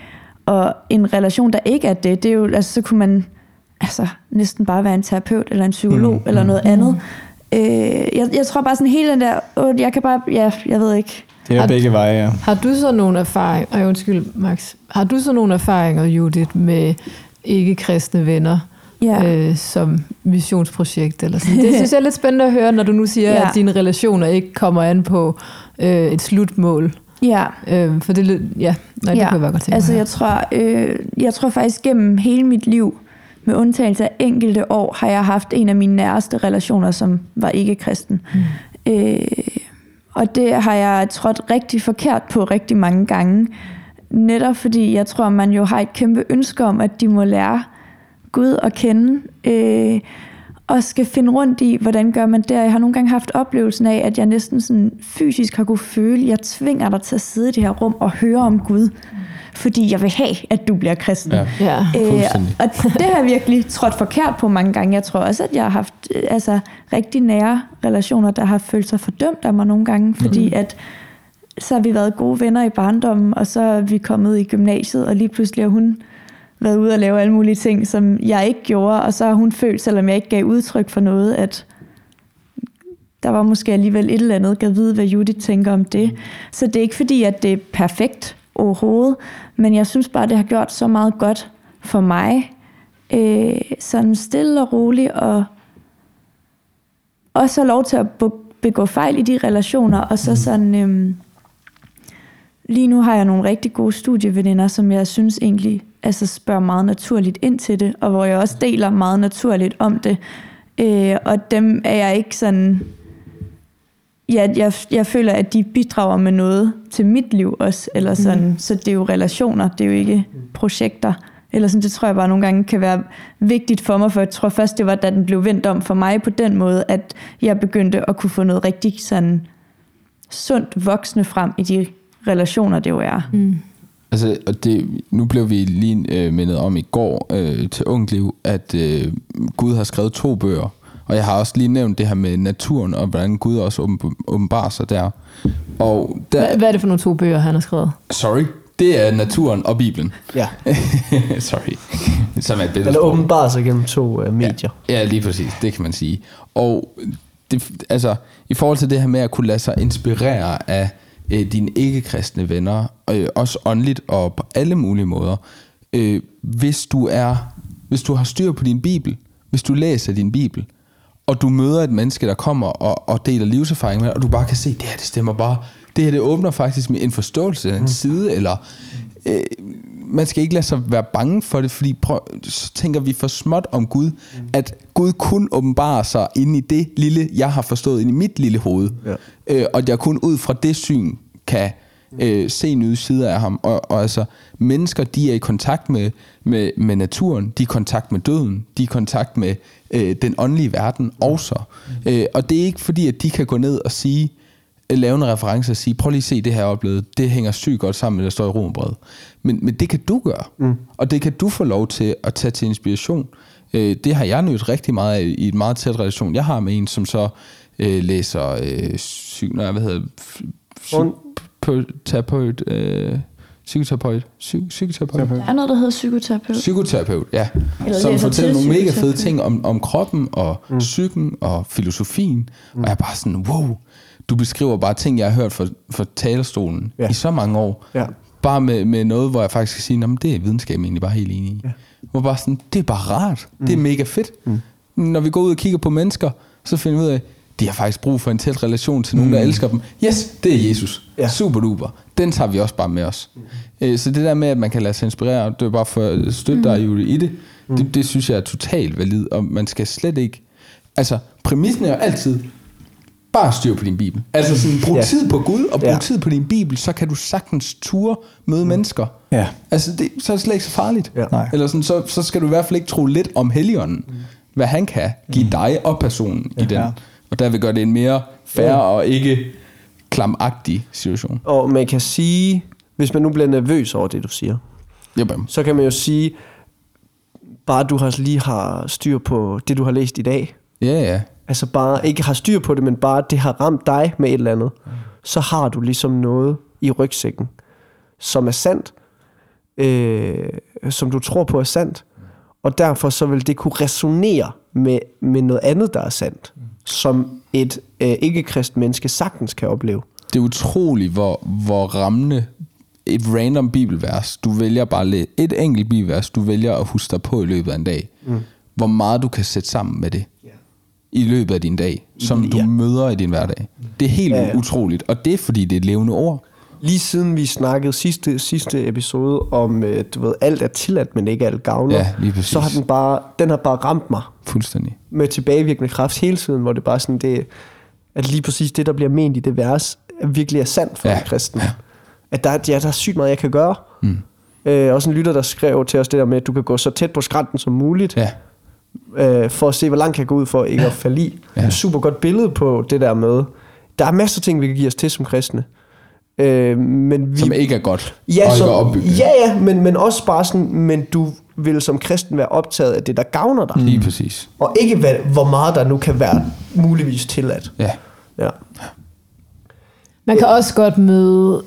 og en relation, der ikke er det, det er jo, altså, så kunne man altså, næsten bare være en terapeut, eller en psykolog, mm. eller noget andet. Øh, jeg, jeg tror bare sådan hele den der, åh, jeg kan bare, ja, jeg ved ikke. Det er Har- begge veje, ja. Har du så nogle erfaringer, ej, undskyld Max, har du så nogle erfaringer, Judith, med ikke-kristne venner Ja. øh, som missionsprojekt? Eller sådan? Det synes jeg er lidt spændende at høre, når du nu siger, Ja. at dine relationer ikke kommer an på øh, et slutmål. Ja, Øh, for det, ja, nej, det ja. kunne jeg godt tænke altså mig. jeg tror, øh, jeg tror faktisk gennem hele mit liv, med undtagelse af enkelte år, har jeg haft en af mine næreste relationer, som var ikke kristen. Mm. Øh, og det har jeg trådt rigtig forkert på rigtig mange gange. Netop fordi jeg tror, man jo har et kæmpe ønske om, at de må lære Gud at kende. Øh, og skal finde rundt i, hvordan gør man det. Jeg har nogle gange haft oplevelsen af, at jeg næsten sådan fysisk har kunne føle, at jeg tvinger dig til at sidde i det her rum og høre om Gud. Fordi jeg vil have, at du bliver kristen. Ja. Ja. Fuldstændig. og det har jeg virkelig trådt forkert på mange gange. Jeg tror også, at jeg har haft øh, altså, rigtig nære relationer, der har følt sig fordømt af mig nogle gange, fordi at så har vi været gode venner i barndommen, og så er vi kommet i gymnasiet, og lige pludselig har hun været ude og lave alle mulige ting, som jeg ikke gjorde, og så har hun følt, selvom jeg ikke gav udtryk for noget, at der var måske alligevel et eller andet, kan vide, hvad Judith tænker om det. Så det er ikke fordi, at det er perfekt overhovedet, men jeg synes bare, det har gjort så meget godt for mig. Øh, sådan stille og roligt, og også have lov til at be- begå fejl i de relationer, og så sådan... Øhm, lige nu har jeg nogle rigtig gode studieveninder, som jeg synes egentlig altså spørger meget naturligt ind til det, og hvor jeg også deler meget naturligt om det. Øh, og dem er jeg ikke sådan... Ja, jeg, jeg føler, at de bidrager med noget til mit liv også, eller sådan. Mm. Så det er jo relationer, det er jo ikke projekter. Eller sådan, det tror jeg bare nogle gange kan være vigtigt for mig, for jeg tror først, det var, da den blev vendt om for mig på den måde, at jeg begyndte at kunne få noget rigtig sådan sundt voksne frem i de relationer, det jo er. Mm. Altså, og det, nu blev vi lige øh, mindet om i går øh, til Ungt Liv, at øh, Gud har skrevet to bøger. Og jeg har også lige nævnt det her med naturen, og hvordan Gud også åben- åbenbarer sig der. Og der, Hvad, hvad er det for nogle to bøger, han har skrevet? sorry, det er naturen og Bibelen. Ja. sorry. Som er et er billedsprog. åbenbart sig gennem to uh, medier. Ja, lige præcis. Det kan man sige. Og det, altså, i forhold til det her med at kunne lade sig inspirere af øh, dine ikke-kristne venner, øh, også åndeligt og på alle mulige måder, øh, hvis du er, hvis du har styr på din bibel, hvis du læser din bibel, og du møder et menneske, der kommer og, og deler livserfaring med dig, og du bare kan se, det her, det stemmer bare. Det her, det åbner faktisk med en forståelse af en side, eller øh, man skal ikke lade sig være bange for det, fordi prøv, så tænker vi for småt om Gud, at Gud kun åbenbarer sig inde i det lille, jeg har forstået inde i mit lille hoved. Ja. Øh, og at jeg kun ud fra det syn kan øh, se nye sider af ham. Og, og altså, mennesker, de er i kontakt med, med, med naturen, de er i kontakt med døden, de er i kontakt med øh, den åndelige verden også. Øh, og det er ikke fordi, at de kan gå ned og sige, øh, lave en reference og sige, prøv lige at se det her oplevet, det hænger sygt godt sammen med, der står i romerbrevet. Men, men det kan du gøre, mm. og det kan du få lov til at tage til inspiration. Øh, det har jeg nødt rigtig meget af i et meget tæt relation. Jeg har med en, som så øh, læser øh, psy, nej, hvad hedder psykoterapeut, øh, psykoterapeut, psy, psykoterapeut, Der er noget, der hedder psykoterapeut. psykoterapeut, ja, Eller som fortæller nogle mega fede ting om, om kroppen og mm. psyken og filosofien, mm. og jeg er bare sådan, wow, du beskriver bare ting, jeg har hørt fra, fra talerstolen Ja. i så mange år, Ja. bare med, med noget, hvor jeg faktisk kan sige, "Nå, men det er videnskaben egentlig bare helt enig i. Ja. Hvor bare sådan, det er bare rart, mm. det er mega fedt. Mm. Når vi går ud og kigger på mennesker, så finder vi ud af, de har faktisk brug for en tæt relation til nogen, mm. der elsker dem. Yes, det er Jesus. Ja. Super duper. Den tager vi også bare med os. Mm. Så det der med, at man kan lade sig inspirere, det er bare for at støtte dig Julie, i det, mm. det, det synes jeg er totalt valid, og man skal slet ikke... Altså, præmissen er jo altid, bare styr på din bibel. Altså sådan, brug Ja. ja. tid på Gud, og brug Ja. ja. tid på din bibel, så kan du sagtens ture møde mm. mennesker. Ja. Altså, det, så er det slet ikke så farligt. Ja. Nej. Eller sådan, så, så skal du i hvert fald ikke tro lidt om Helligånden, mm. hvad han kan give mm. dig og personen i den. Ja. Og der vil gøre det en mere færre ja. og ikke klamagtig situation. Og man kan sige, hvis man nu bliver nervøs over det, du siger, Jamen. så kan man jo sige, bare du har lige har styr på det, du har læst i dag, Ja, ja. Altså bare ikke har styr på det, men bare det har ramt dig med et eller andet, så har du ligesom noget i rygsækken, som er sandt, øh, som du tror på er sandt, og derfor så vil det kunne resonere med, med noget andet, der er sandt, som et øh, ikke-krist menneske sagtens kan opleve. Det er utroligt, hvor, hvor rammende et random bibelvers, du vælger bare læ- et enkelt bibelvers, du vælger at huske dig på i løbet af en dag. Mm. Hvor meget du kan sætte sammen med det i løbet af din dag, som du ja. møder i din hverdag. Det er helt Ja, ja, utroligt, og det er fordi, det er et levende ord. Lige siden vi snakkede sidste, sidste episode om, øh, du ved, alt er tilladt, men ikke alt gavner, Ja, lige præcis. så har den bare, den har bare ramt mig Fuldstændig. med tilbagevirkende kraft hele tiden, hvor det bare sådan, det, at lige præcis det, der bliver ment i det vers, er virkelig er sandt for ja. En kristen. Ja. At der, er- ja, der er sygt meget, jeg kan gøre. Mm. Øh, også en lytter, der skrev til os det der med, at du kan gå så tæt på skrænten som muligt, Ja, øh, for at se, hvor langt kan jeg gå ud for ikke at falde i. Ja. Et super godt billede på det der med, der er masser af ting, vi kan give os til som kristne. Øh, men vi, som ikke er godt. Ja, og ikke som, er opbygget. ja, ja men, men også bare sådan, men du vil som kristen være optaget af det, der gavner dig. Mm. Lige præcis. Og ikke hvad, hvor meget der nu kan være muligvis tilladt. Ja. Ja. Man kan også godt møde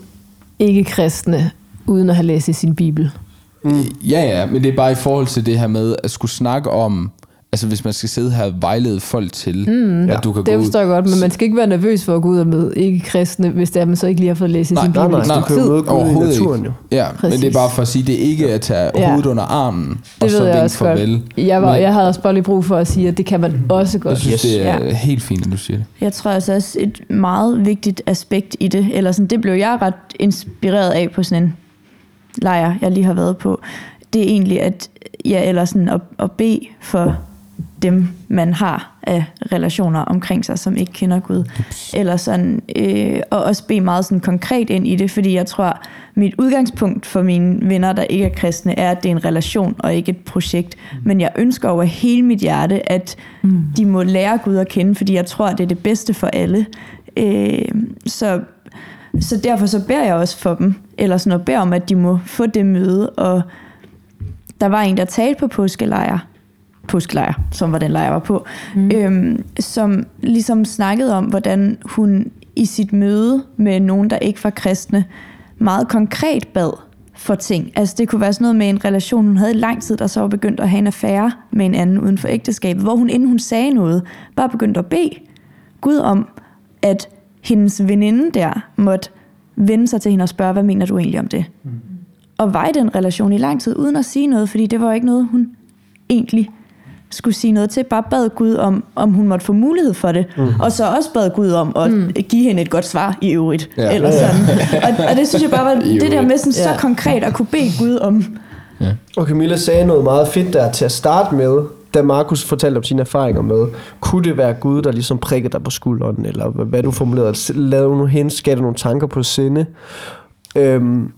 ikke-kristne, uden at have læst i sin bibel. Ja, ja, men det er bare i forhold til det her med at skulle snakke om, altså hvis man skal sidde her og vejlede folk til, mm, at du kan Det gå forstår jeg godt, men man skal ikke være nervøs for at gå ud og møde ikke-kristne, hvis det er, man så ikke lige har fået læst i Nej, sin Nej, bibel. nej, et du stykke kan jo møde Gud i naturen jo. Ja, men Præcis. det er bare for at sige, det er ikke at tage Ja. hovedet under armen, og Det så ved jeg vinke også farvel. godt. Jeg, var, Men jeg havde også bare lige brug for at sige, at det kan man også godt. jeg synes, Yes. det er Ja. helt fint, at du siger det. Jeg tror altså også et meget vigtigt aspekt i det, eller sådan, det blev jeg ret inspireret af på sådan en lejr, jeg lige har været på. Det er egentlig at, ja, eller sådan at, at bede for dem, man har af relationer omkring sig, som ikke kender Gud. Eller sådan, øh, og også bede meget sådan konkret ind i det, fordi jeg tror, mit udgangspunkt for mine venner, der ikke er kristne, er, at det er en relation og ikke et projekt. Men jeg ønsker over hele mit hjerte, at mm. de må lære Gud at kende, fordi jeg tror, at det er det bedste for alle. Øh, så, så derfor så beder jeg også for dem, eller sådan og beder om, at de må få det møde, og der var en, der talte på påskelejr, påskelejr, som var den lejr, jeg var på, mm. øhm, som ligesom snakkede om, hvordan hun i sit møde med nogen, der ikke var kristne, meget konkret bad for ting. Altså det kunne være sådan noget med en relation, hun havde i lang tid, der så var begyndt at have en affære med en anden uden for ægteskabet, hvor hun, inden hun sagde noget, bare begyndte at bede Gud om, at hendes veninde der måtte vende sig til hende og spørge, hvad mener du egentlig om det? Mm. Og var i den relation i lang tid, uden at sige noget, fordi det var ikke noget, hun egentlig skulle sige noget til, bare bad Gud om, om hun måtte få mulighed for det. Mm. Og så også bad Gud om at mm. give hende et godt svar i øvrigt. Ja. Ja. Eller sådan. Og, og det synes jeg bare var det der med sådan, så Ja. konkret at kunne bede Gud om. Og Camilla sagde noget meget fedt der til at starte med, da Markus fortalte om sine erfaringer med, kunne det være Gud, der ligesom prikkede dig på skulderen, eller hvad hvad du formulerede, altså, lavede nogle hens, gav dig nogle tanker på sinde. Øhm,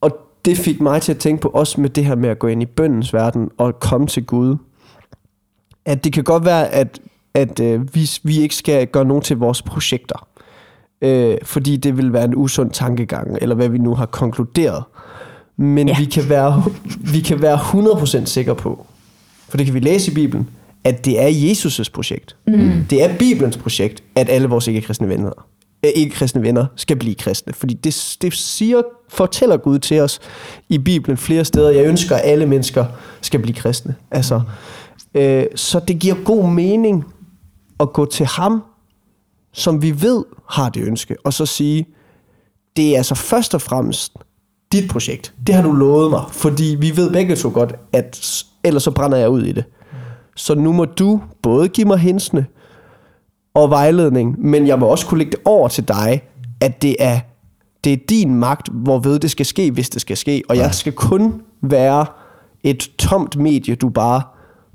og det fik mig til at tænke på, også med det her med at gå ind i bøndens verden og komme til Gud, at det kan godt være, at, at øh, vi, vi ikke skal gøre nogen til vores projekter, øh, fordi det vil være en usund tankegang, eller hvad vi nu har konkluderet. Men ja. vi, kan være, vi kan være 100% sikre på, for det kan vi læse i Bibelen, at det er Jesus' projekt. Mm. Det er Bibelens projekt, at alle vores ikke-kristne venner, øh, ikke-kristne venner skal blive kristne. Fordi det, det siger, fortæller Gud til os i Bibelen flere steder. Jeg ønsker, at alle mennesker skal blive kristne. Altså, øh, så det giver god mening at gå til ham, som vi ved har det ønske, og så sige, det er altså først og fremmest dit projekt. Det har du lovet mig, fordi vi ved begge to godt, at ellers så brænder jeg ud i det. Så nu må du både give mig hensene og vejledning, men jeg må også kunne lægge det over til dig, at det er, det er din magt, hvorved det skal ske, hvis det skal ske. Og jeg skal kun være et tomt medie, du bare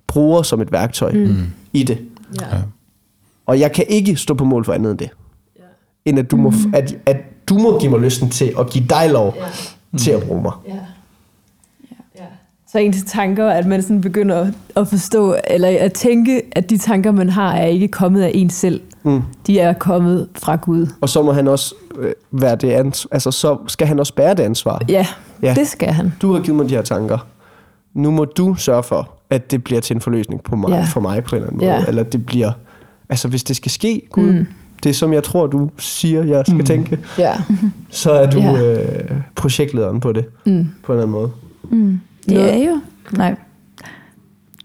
bruger som et værktøj mm. i det. Ja. Og jeg kan ikke stå på mål for andet end det. End at du, må, at, at du må give mig lysten til at give dig lov til at bruge mig. Ja. Ja. Så ens tanker, at man sådan begynder at forstå, eller at tænke, at de tanker, man har, er ikke kommet af en selv. Mm. De er kommet fra Gud. Og så må han også øh, være det ans- altså så skal han også bære det ansvar. Ja, Ja. ja. det skal han. Du har givet mig de her tanker. Nu må du sørge for, at det bliver til en forløsning på mig, Ja. for mig på en eller anden måde. Ja. Eller det bliver, altså hvis det skal ske, Gud, mm. Det er som jeg tror, du siger, jeg skal mm. tænke, Ja. så er du Ja. øh, projektlederen på det, Mm. på en eller anden måde. Mm. Det Noget- er jo... Nej.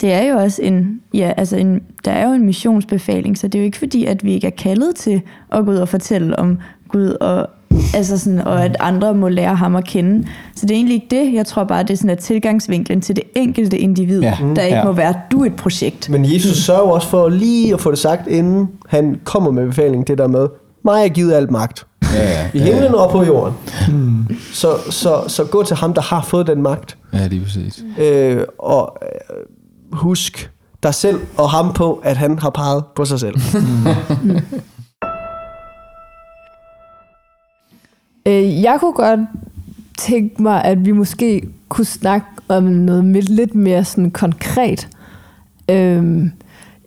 Det er jo også en, ja, altså en, der er jo en missionsbefaling, så det er jo ikke fordi, at vi ikke er kaldet til at gå ud og fortælle om Gud, og, altså sådan, og at andre må lære ham at kende. Så det er egentlig ikke det. Jeg tror bare, det er sådan, at tilgangsvinklen til det enkelte individ, Ja. ja. der ikke Ja. må være, du er et projekt. Men Jesus sørger også for lige at få det sagt, inden han kommer med befalingen, det der med, mig er givet alt magt. Ja, ja. I himlen og på jorden. Så, så, så gå til ham, der har fået den magt. Ja, lige præcis. Øh, og øh, husk dig selv og ham på, at han har peget på sig selv. Øh, jeg kunne godt tænke mig, at vi måske kunne snakke om noget lidt mere sådan konkret. Øhm,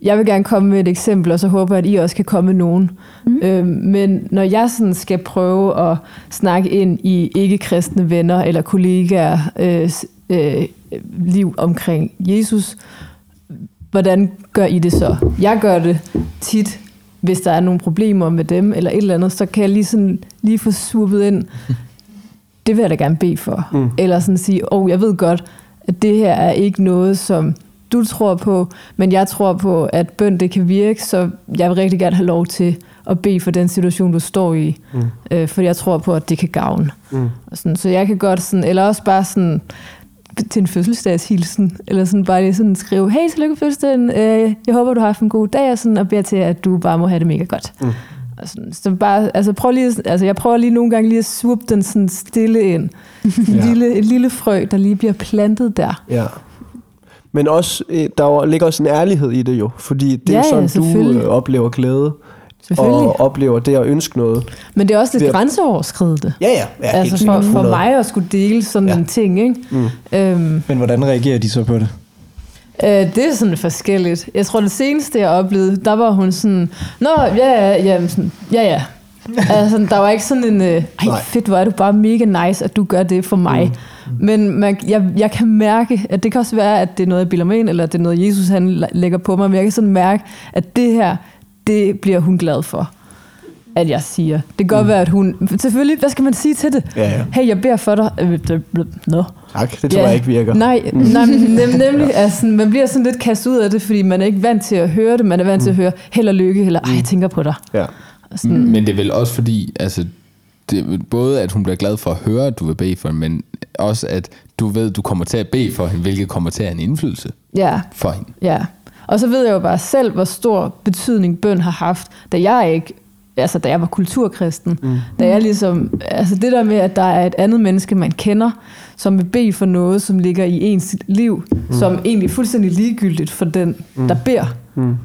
jeg vil gerne komme med et eksempel, og så håber jeg, at I også kan komme med nogen. Mm. Øhm, men når jeg sådan skal prøve at snakke ind i ikke-kristne venner eller kollegaer øh, øh, liv omkring Jesus, hvordan gør I det så? Jeg gør det tit, hvis der er nogle problemer med dem, eller et eller andet, så kan jeg lige, sådan, lige få swoopet ind. Det vil jeg da gerne bede for. Mm. Eller sådan sige, åh, oh, jeg ved godt, at det her er ikke noget, som du tror på, men jeg tror på, at bøn det kan virke, så jeg vil rigtig gerne have lov til at bede for den situation, du står i. Mm. Øh, for jeg tror på, at det kan gavne. Mm. Og sådan, så jeg kan godt sådan, eller også bare sådan, til en fødselsdagshilsen, eller sådan bare lige sådan skrive, hey, tillykke med fødselsdagen, øh, jeg håber, du har haft en god dag, og, sådan, og beder til, at du bare må have det mega godt. Mm. Og sådan, så bare, altså prøv lige, altså jeg prøver lige nogle gange lige at swoop den sådan stille ind. En Ja. lille, et lille frø, der lige bliver plantet der. Ja. Men også, øh, der ligger også en ærlighed i det jo, fordi det er Ja, ja, sådan, du selvfølgelig. øh, oplever glæde. Og oplever det at ønske noget. Men det er også lidt grænseoverskridende. Ja, ja. ja altså helt for, for 100. mig at skulle dele sådan Ja. en ting, ikke? Mm. Øhm, Men hvordan reagerer de så på det? Øh, det er sådan forskelligt. Jeg tror, det seneste, jeg oplevede, der var hun sådan, Nå, ja, ja, ja, sådan, ja, ja. altså, der var ikke sådan en, øh, ej Nej. fedt, hvor er du bare mega nice, at du gør det for mig. Mm. Men man, jeg, jeg kan mærke, at det kan også være, at det er noget, jeg bilder mig ind, eller at det er noget, Jesus han lægger på mig, men jeg kan sådan mærke, at det her, det bliver hun glad for at jeg siger. Det kan godt mm. være, at hun... Selvfølgelig, hvad skal man sige til det? Ja, ja. Hey, jeg beder for dig. Øh, Nå. Tak, det tror jeg ikke virker. Nej, nej nem, nemlig, altså, man bliver sådan lidt kastet ud af det, fordi man er ikke vant til at høre det. Man er vant til at høre held og lykke, eller ej, jeg tænker på dig. Ja. Sådan, Men det er vel også fordi, altså, det, både at hun bliver glad for at høre, at du vil bede for hende, men også at du ved, at du kommer til at bede for hende, hvilket kommer til at have en indflydelse Ja, for hende. ja. Og så ved jeg jo bare selv, hvor stor betydning bøn har haft, da jeg ikke altså da jeg var kulturkristen, mm. da jeg ligesom, altså det der med, at der er et andet menneske, man kender, som vil bede for noget, som ligger i ens liv, mm. som egentlig er fuldstændig ligegyldigt for den, mm. der beder. Mm.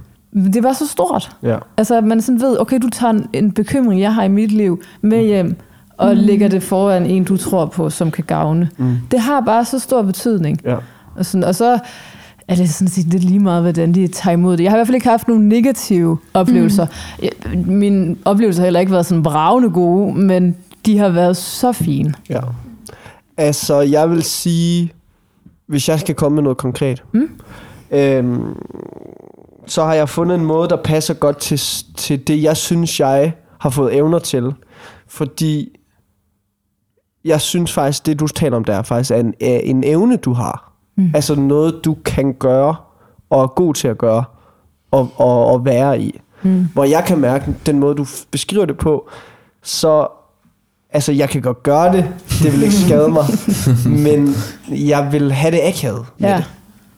Det var så stort. Ja. Altså, at man sådan ved, okay, du tager en, en bekymring, jeg har i mit liv, med hjem, og mm. lægger det foran en, du tror på, som kan gavne. Mm. Det har bare så stor betydning. Ja. Og, sådan, og så er det sådan set lidt lige meget, hvordan de tager imod det. Jeg har i hvert fald ikke haft nogle negative oplevelser. Mm. Mine oplevelser har heller ikke været sådan bravende gode, men de har været så fine. Ja. Altså, jeg vil sige, hvis jeg skal komme med noget konkret, mm. øhm, så har jeg fundet en måde, der passer godt til, til det, jeg synes, jeg har fået evner til. Fordi jeg synes faktisk, det du taler om der, faktisk er en, er en evne, du har. Mm. Altså noget, du kan gøre, og er god til at gøre, og, og, og være i. Mm. Hvor jeg kan mærke, den måde, du beskriver det på, så altså, jeg kan godt gøre det, det vil ikke skade mig, men jeg vil have det akavet med Ja. det.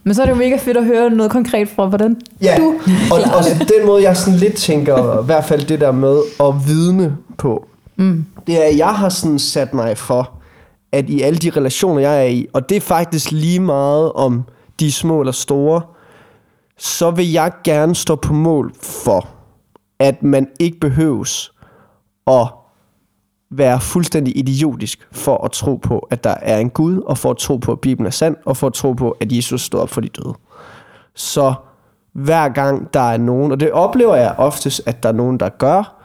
Men så er det jo mega fedt at høre noget konkret fra, hvordan Ja, du og, og den måde, jeg sådan lidt tænker, i hvert fald det der med at vidne på, mm. det er, at jeg har sådan sat mig for, at i alle de relationer, jeg er i, og det er faktisk lige meget om de er små eller store, så vil jeg gerne stå på mål for, at man ikke behøves at være fuldstændig idiotisk for at tro på, at der er en Gud, og for at tro på, at Bibelen er sand, og for at tro på, at Jesus stod op for de døde. Så hver gang der er nogen, og det oplever jeg oftest, at der er nogen, der gør,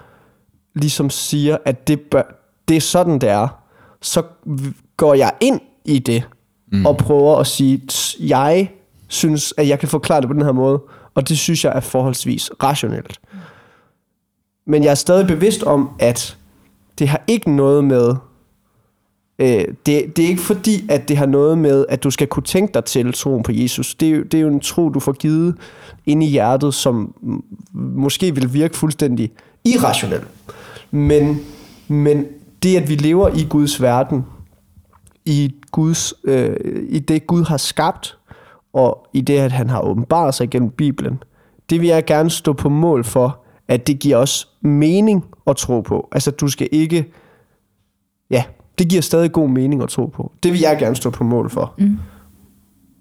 ligesom siger, at det, bør, det er sådan, det er, så går jeg ind i det, mm. og prøver at sige, "T- jeg synes, at jeg kan forklare det på den her måde, og det synes jeg er forholdsvis rationelt. Men jeg er stadig bevidst om, at det har ikke noget med Øh, det, det er ikke fordi, at det har noget med, at du skal kunne tænke dig til troen på Jesus. Det er, jo, det er jo en tro, du får givet ind i hjertet, som måske vil virke fuldstændig irrationel. Men, men det, at vi lever i Guds verden, i, Guds, øh, i det Gud har skabt, og i det, at han har åbenbaret sig gennem Bibelen, det vil jeg gerne stå på mål for, at det giver os mening at tro på. Altså, du skal ikke ja, det giver stadig god mening at tro på. Det vil jeg gerne stå på mål for. Mm.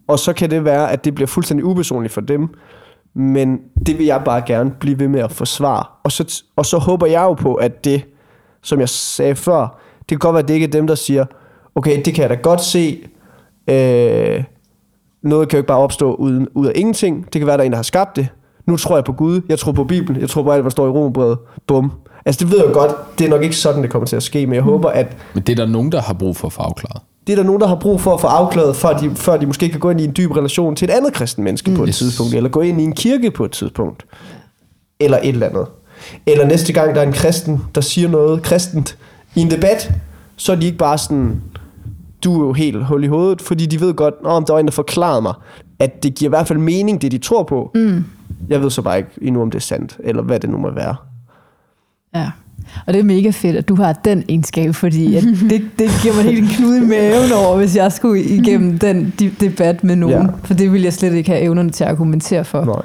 Og så kan det være, at det bliver fuldstændig upersonligt for dem, men det vil jeg bare gerne blive ved med at forsvare. Og så, og så håber jeg jo på, at det, som jeg sagde før, det kan godt være, at det ikke er dem, der siger, okay, det kan jeg da godt se, øh, noget kan jo ikke bare opstå uden, ud af ingenting. Det kan være, der er en, der har skabt det. Nu tror jeg på Gud, jeg tror på Bibelen, jeg tror på alt, hvad står i Romerbrevet. Bum. Altså det ved jeg godt, det er nok ikke sådan, det kommer til at ske, men jeg mm. håber, at Men det er der nogen, der har brug for at få afklaret. det er der nogen, der har brug for at få afklaret, før de, før de måske kan gå ind i en dyb relation til et andet kristen menneske mm. på et Yes. tidspunkt, eller gå ind i en kirke på et tidspunkt, eller et eller andet. Eller næste gang, der er en kristen, der siger noget kristent i en debat, så er de ikke bare sådan, du er jo helt hul i hovedet, fordi de ved godt, om der var en, der forklarede mig, at det giver i hvert fald mening, det de tror på. Mm. Jeg ved så bare ikke endnu, om det er sandt, eller hvad det nu må være. Ja. Og det er mega fedt, at du har den egenskab, fordi at det, det giver mig helt en knude i maven over, hvis jeg skulle igennem den de- debat med nogen. Ja. For det ville jeg slet ikke have evnerne til at argumentere for. Nej.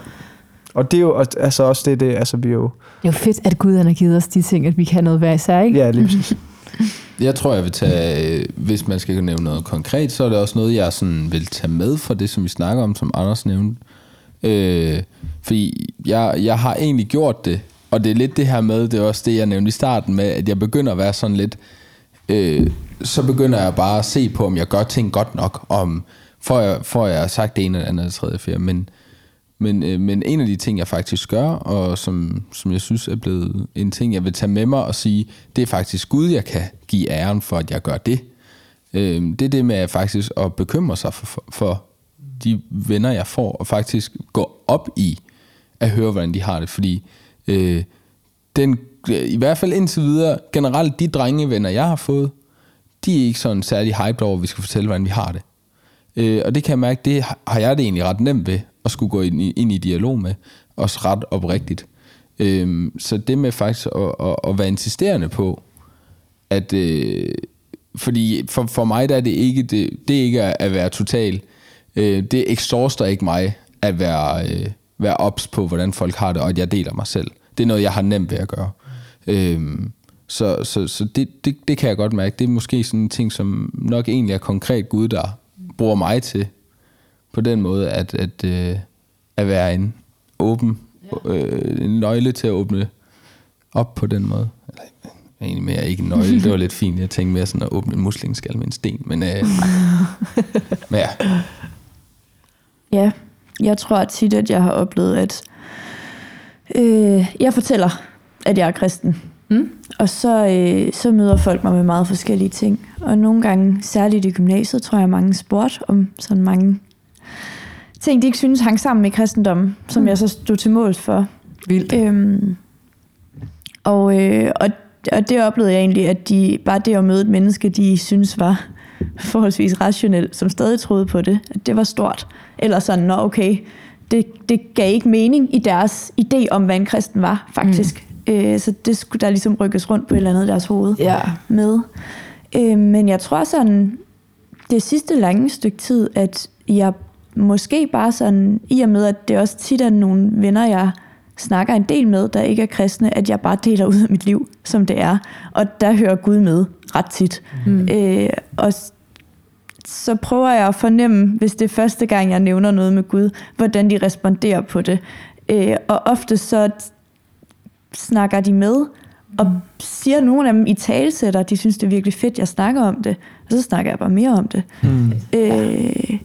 Og det er jo altså også det, det altså vi jo, Det er jo fedt, at Gud har givet os de ting, at vi kan noget hver især, ikke? ja, lige præcis. Jeg tror, jeg vil tage, øh, hvis man skal nævne noget konkret, så er det også noget, jeg sådan vil tage med for det, som vi snakker om, som Anders nævnte. Øh, fordi jeg, jeg har egentlig gjort det, og det er lidt det her med, det er også det, jeg nævnte i starten med, at jeg begynder at være sådan lidt, øh, så begynder jeg bare at se på, om jeg gør ting godt nok, om får jeg, får jeg sagt det ene eller andet eller tredje, fjerde, men, men, øh, men en af de ting, jeg faktisk gør, og som, som jeg synes er blevet en ting, jeg vil tage med mig og sige, det er faktisk Gud, jeg kan give æren for, at jeg gør det. Øh, det er det med at faktisk at bekymre sig for, for, for de venner, jeg får, og faktisk gå op i at høre, hvordan de har det. Fordi øh, den, i hvert fald indtil videre, generelt de drengevenner, jeg har fået, de er ikke sådan særlig hyped over, at vi skal fortælle, hvordan vi har det. Øh, og det kan jeg mærke, det har jeg det egentlig ret nemt ved, at skulle gå ind i, ind i dialog med, også ret oprigtigt. Øhm, så det med faktisk at, at, at være insisterende på, at øh, fordi for, for mig der er det ikke det, det er ikke at, at være total. Øh, det exhauster ikke mig at være øh, være ops på hvordan folk har det og at jeg deler mig selv. Det er noget jeg har nemt ved at gøre. Øh, så så, så det, det, det kan jeg godt mærke. Det er måske sådan en ting, som nok egentlig er konkret Gud, der bruger mig til på den måde, at, at, øh, at være en åben, øh, en nøgle til at åbne op på den måde. Eller, egentlig mere ikke en nøgle, det var lidt fint. Jeg tænkte mere sådan at åbne en muslingskal med en sten. Men, øh, men ja, Ja, jeg tror tit, at jeg har oplevet, at øh, jeg fortæller, at jeg er kristen. Mm. Og så, øh, så møder folk mig med meget forskellige ting. Og nogle gange, særligt i gymnasiet, tror jeg, mange spurgte om sådan mange ting, de ikke synes hang sammen med kristendommen, som mm. jeg så stod til mål for. Vildt. Øhm, og, øh, og, og det oplevede jeg egentlig, at de, bare det at møde et menneske, de synes var forholdsvis rationelt, som stadig troede på det, at det var stort. Eller sådan, nå okay, det, det gav ikke mening i deres idé om, hvad en kristen var, faktisk. Mm. Øh, så det skulle der ligesom rykkes rundt på et eller andet i deres hoved Ja. med. Øh, men jeg tror sådan, det sidste lange stykke tid, at jeg måske bare sådan, i og med, at det også tit er nogle venner, jeg snakker en del med, der ikke er kristne, at jeg bare deler ud af mit liv, som det er. Og der hører Gud med ret tit. Mm. Øh, og så prøver jeg at fornemme, hvis det er første gang, jeg nævner noget med Gud, hvordan de responderer på det. Øh, og ofte så snakker de med, og siger nogle af dem i talesætter, de synes, det er virkelig fedt, jeg snakker om det. Og så snakker jeg bare mere om det. Mm. Øh,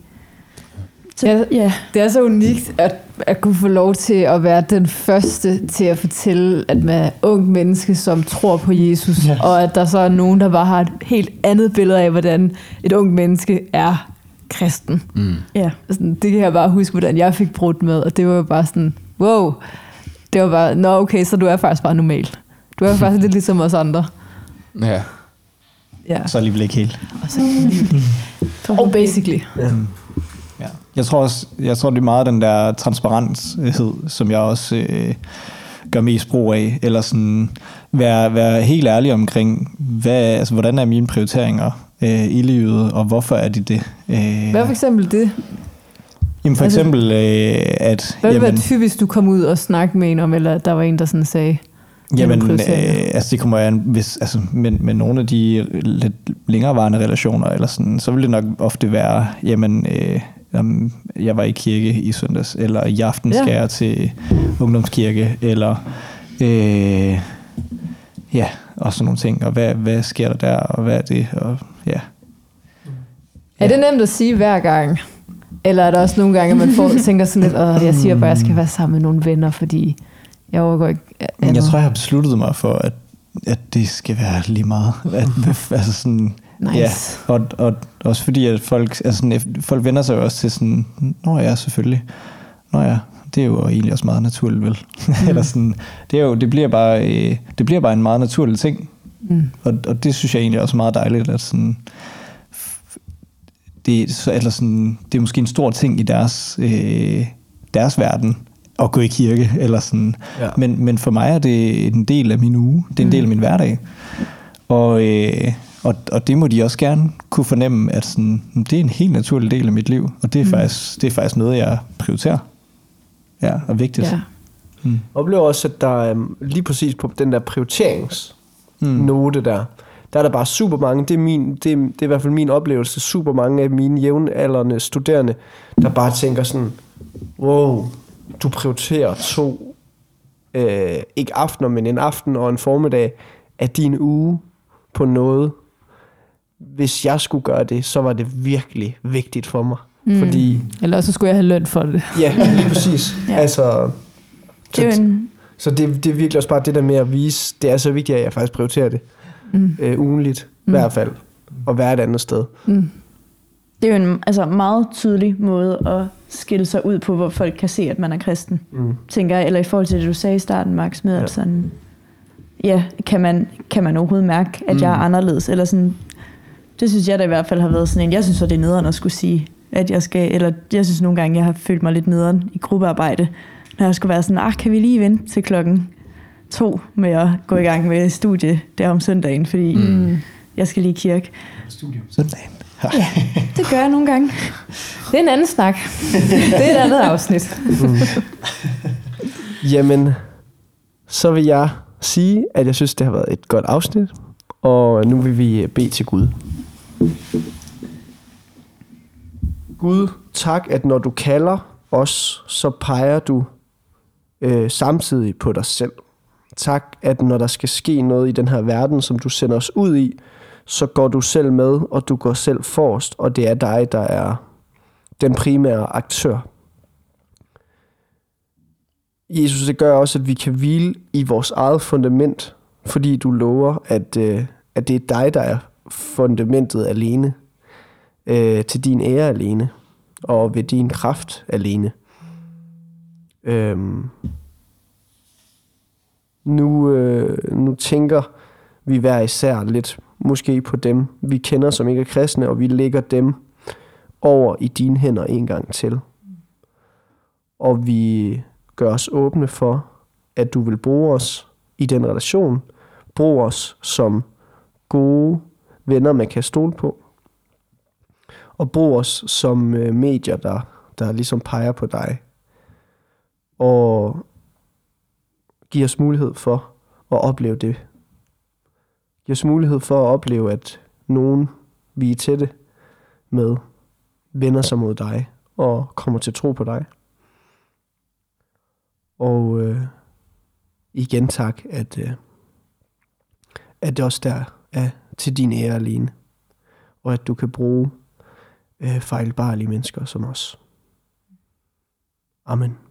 så, Ja. ja. Det er så unikt at, at kunne få lov til at være den første til at fortælle, at man er ung menneske, som tror på Jesus, yes. og at der så er nogen, der bare har et helt andet billede af, hvordan et ung menneske er kristen. mm. ja. Sådan, det kan jeg bare huske, hvordan jeg fik brudt med, og det var jo bare sådan, wow, det var bare, nå okay, så du er faktisk bare normal. Du er faktisk lidt ligesom os andre. ja. Ja, Så alligevel ikke helt. og så oh, basically. Ja. Jeg tror også, jeg tror, det er meget den der transparenshed, som jeg også øh, gør mest brug af. Eller sådan være, være helt ærlig omkring, hvad, altså, hvordan er mine prioriteringer øh, i livet, og hvorfor er de det? Øh, Hvad for eksempel det? jamen for altså- eksempel, øh, at... Hvad ville være typisk, du kom ud og snakkede med en om, eller der var en, der sådan sagde, Jamen, øh, altså det kommer an, hvis, altså, med, med nogle af de lidt længerevarende relationer, eller sådan, så vil det nok ofte være, jamen, øh, jamen, jeg var i kirke i søndags, eller i aften skal Ja. jeg til ungdomskirke, eller øh, ja, og sådan nogle ting, og hvad, hvad sker der der, og hvad er det, og ja. Er det nemt at sige hver gang? Eller er der også nogle gange, at man får, tænker sådan lidt, at jeg siger bare, at jeg skal være sammen med nogle venner, fordi jeg overgår ikke Men jeg andet." tror, jeg har besluttet mig for, at, at det skal være lige meget. At, altså sådan, Nice. Ja, og, og også fordi, at folk, altså sådan, folk vender sig jo også til sådan, nå ja, selvfølgelig. Nå ja, det er jo egentlig også meget naturligt, vel? Mm. Eller sådan, det, er jo, det, bliver bare, øh, det bliver bare en meget naturlig ting. Mm. Og, og det synes jeg egentlig også er meget dejligt, at sådan, det, er så, eller sådan, det er måske en stor ting i deres, øh, deres verden, at gå i kirke, eller sådan. Ja. Men, men for mig er det en del af min uge. Det er en del af min hverdag. Og, øh, og, og det må de også gerne kunne fornemme, at sådan, det er en helt naturlig del af mit liv. Og det er, mm. faktisk, det er faktisk noget, jeg prioriterer. Ja, og vigtigt. Ja. Jeg oplever også, at der er lige præcis på den der prioriteringsnote der, der er der bare super mange, det er, min, det, er, det er i hvert fald min oplevelse, super mange af mine jævnaldrende studerende, der bare tænker sådan, wow, du prioriterer to, øh, ikke aftener, men en aften og en formiddag af din uge på noget. Hvis jeg skulle gøre det, så var det virkelig vigtigt for mig. Mm. Fordi, Eller så skulle jeg have løn for det. ja, lige præcis. Ja. Altså, Det er en, så det, det er virkelig også bare det der med at vise, det er så vigtigt, at jeg faktisk prioriterer det. Mm. Øh, ugenligt, i hvert fald. Og være et andet sted. det er jo en altså, meget tydelig måde at skille sig ud på, hvor folk kan se, at man er kristen. Mm. Tænker jeg, eller i forhold til det, du sagde i starten, Max, med Ja. ja. at sådan, ja, kan man, kan man overhovedet mærke, at mm. jeg er anderledes? Eller sådan, det synes jeg da i hvert fald har været sådan en, jeg synes så, det er nederen at skulle sige, at jeg skal, eller jeg synes nogle gange, jeg har følt mig lidt nederen i gruppearbejde, når jeg skulle være sådan, ah, kan vi lige vente til klokken to med at gå i gang med studie der om søndagen, fordi mm. jeg skal lige i kirke. Søndagen. Det gør jeg nogle gange. Det er en anden snak. Det er et andet afsnit. Jamen, så vil jeg sige, at jeg synes, det har været et godt afsnit. Og nu vil vi bede til Gud. Gud, tak, at når du kalder os, så peger du øh, samtidig på dig selv. Tak, at når der skal ske noget i den her verden, som du sender os ud i, så går du selv med, og du går selv forrest, og det er dig, der er den primære aktør. Jesus, det gør også, at vi kan hvile i vores eget fundament, fordi du lover, at, øh, at det er dig, der er fundamentet alene, øh, til din ære alene, og ved din kraft alene. Øhm. Nu, øh, nu tænker vi hver især lidt måske på dem, vi kender, som ikke er kristne, og vi lægger dem over i dine hænder en gang til. Og vi gør os åbne for, at du vil bruge os i den relation. Brug os som gode venner, man kan stole på. Og brug os som øh, medier, der, der ligesom peger på dig. Og giv os mulighed for at opleve det. Giv os mulighed for at opleve, at nogen, vi er tætte med, vender sig mod dig og kommer til tro på dig. Og øh, igen tak, at, øh, at det også der er til din ære alene. Og at du kan bruge øh, fejlbarlige mennesker som os. Amen.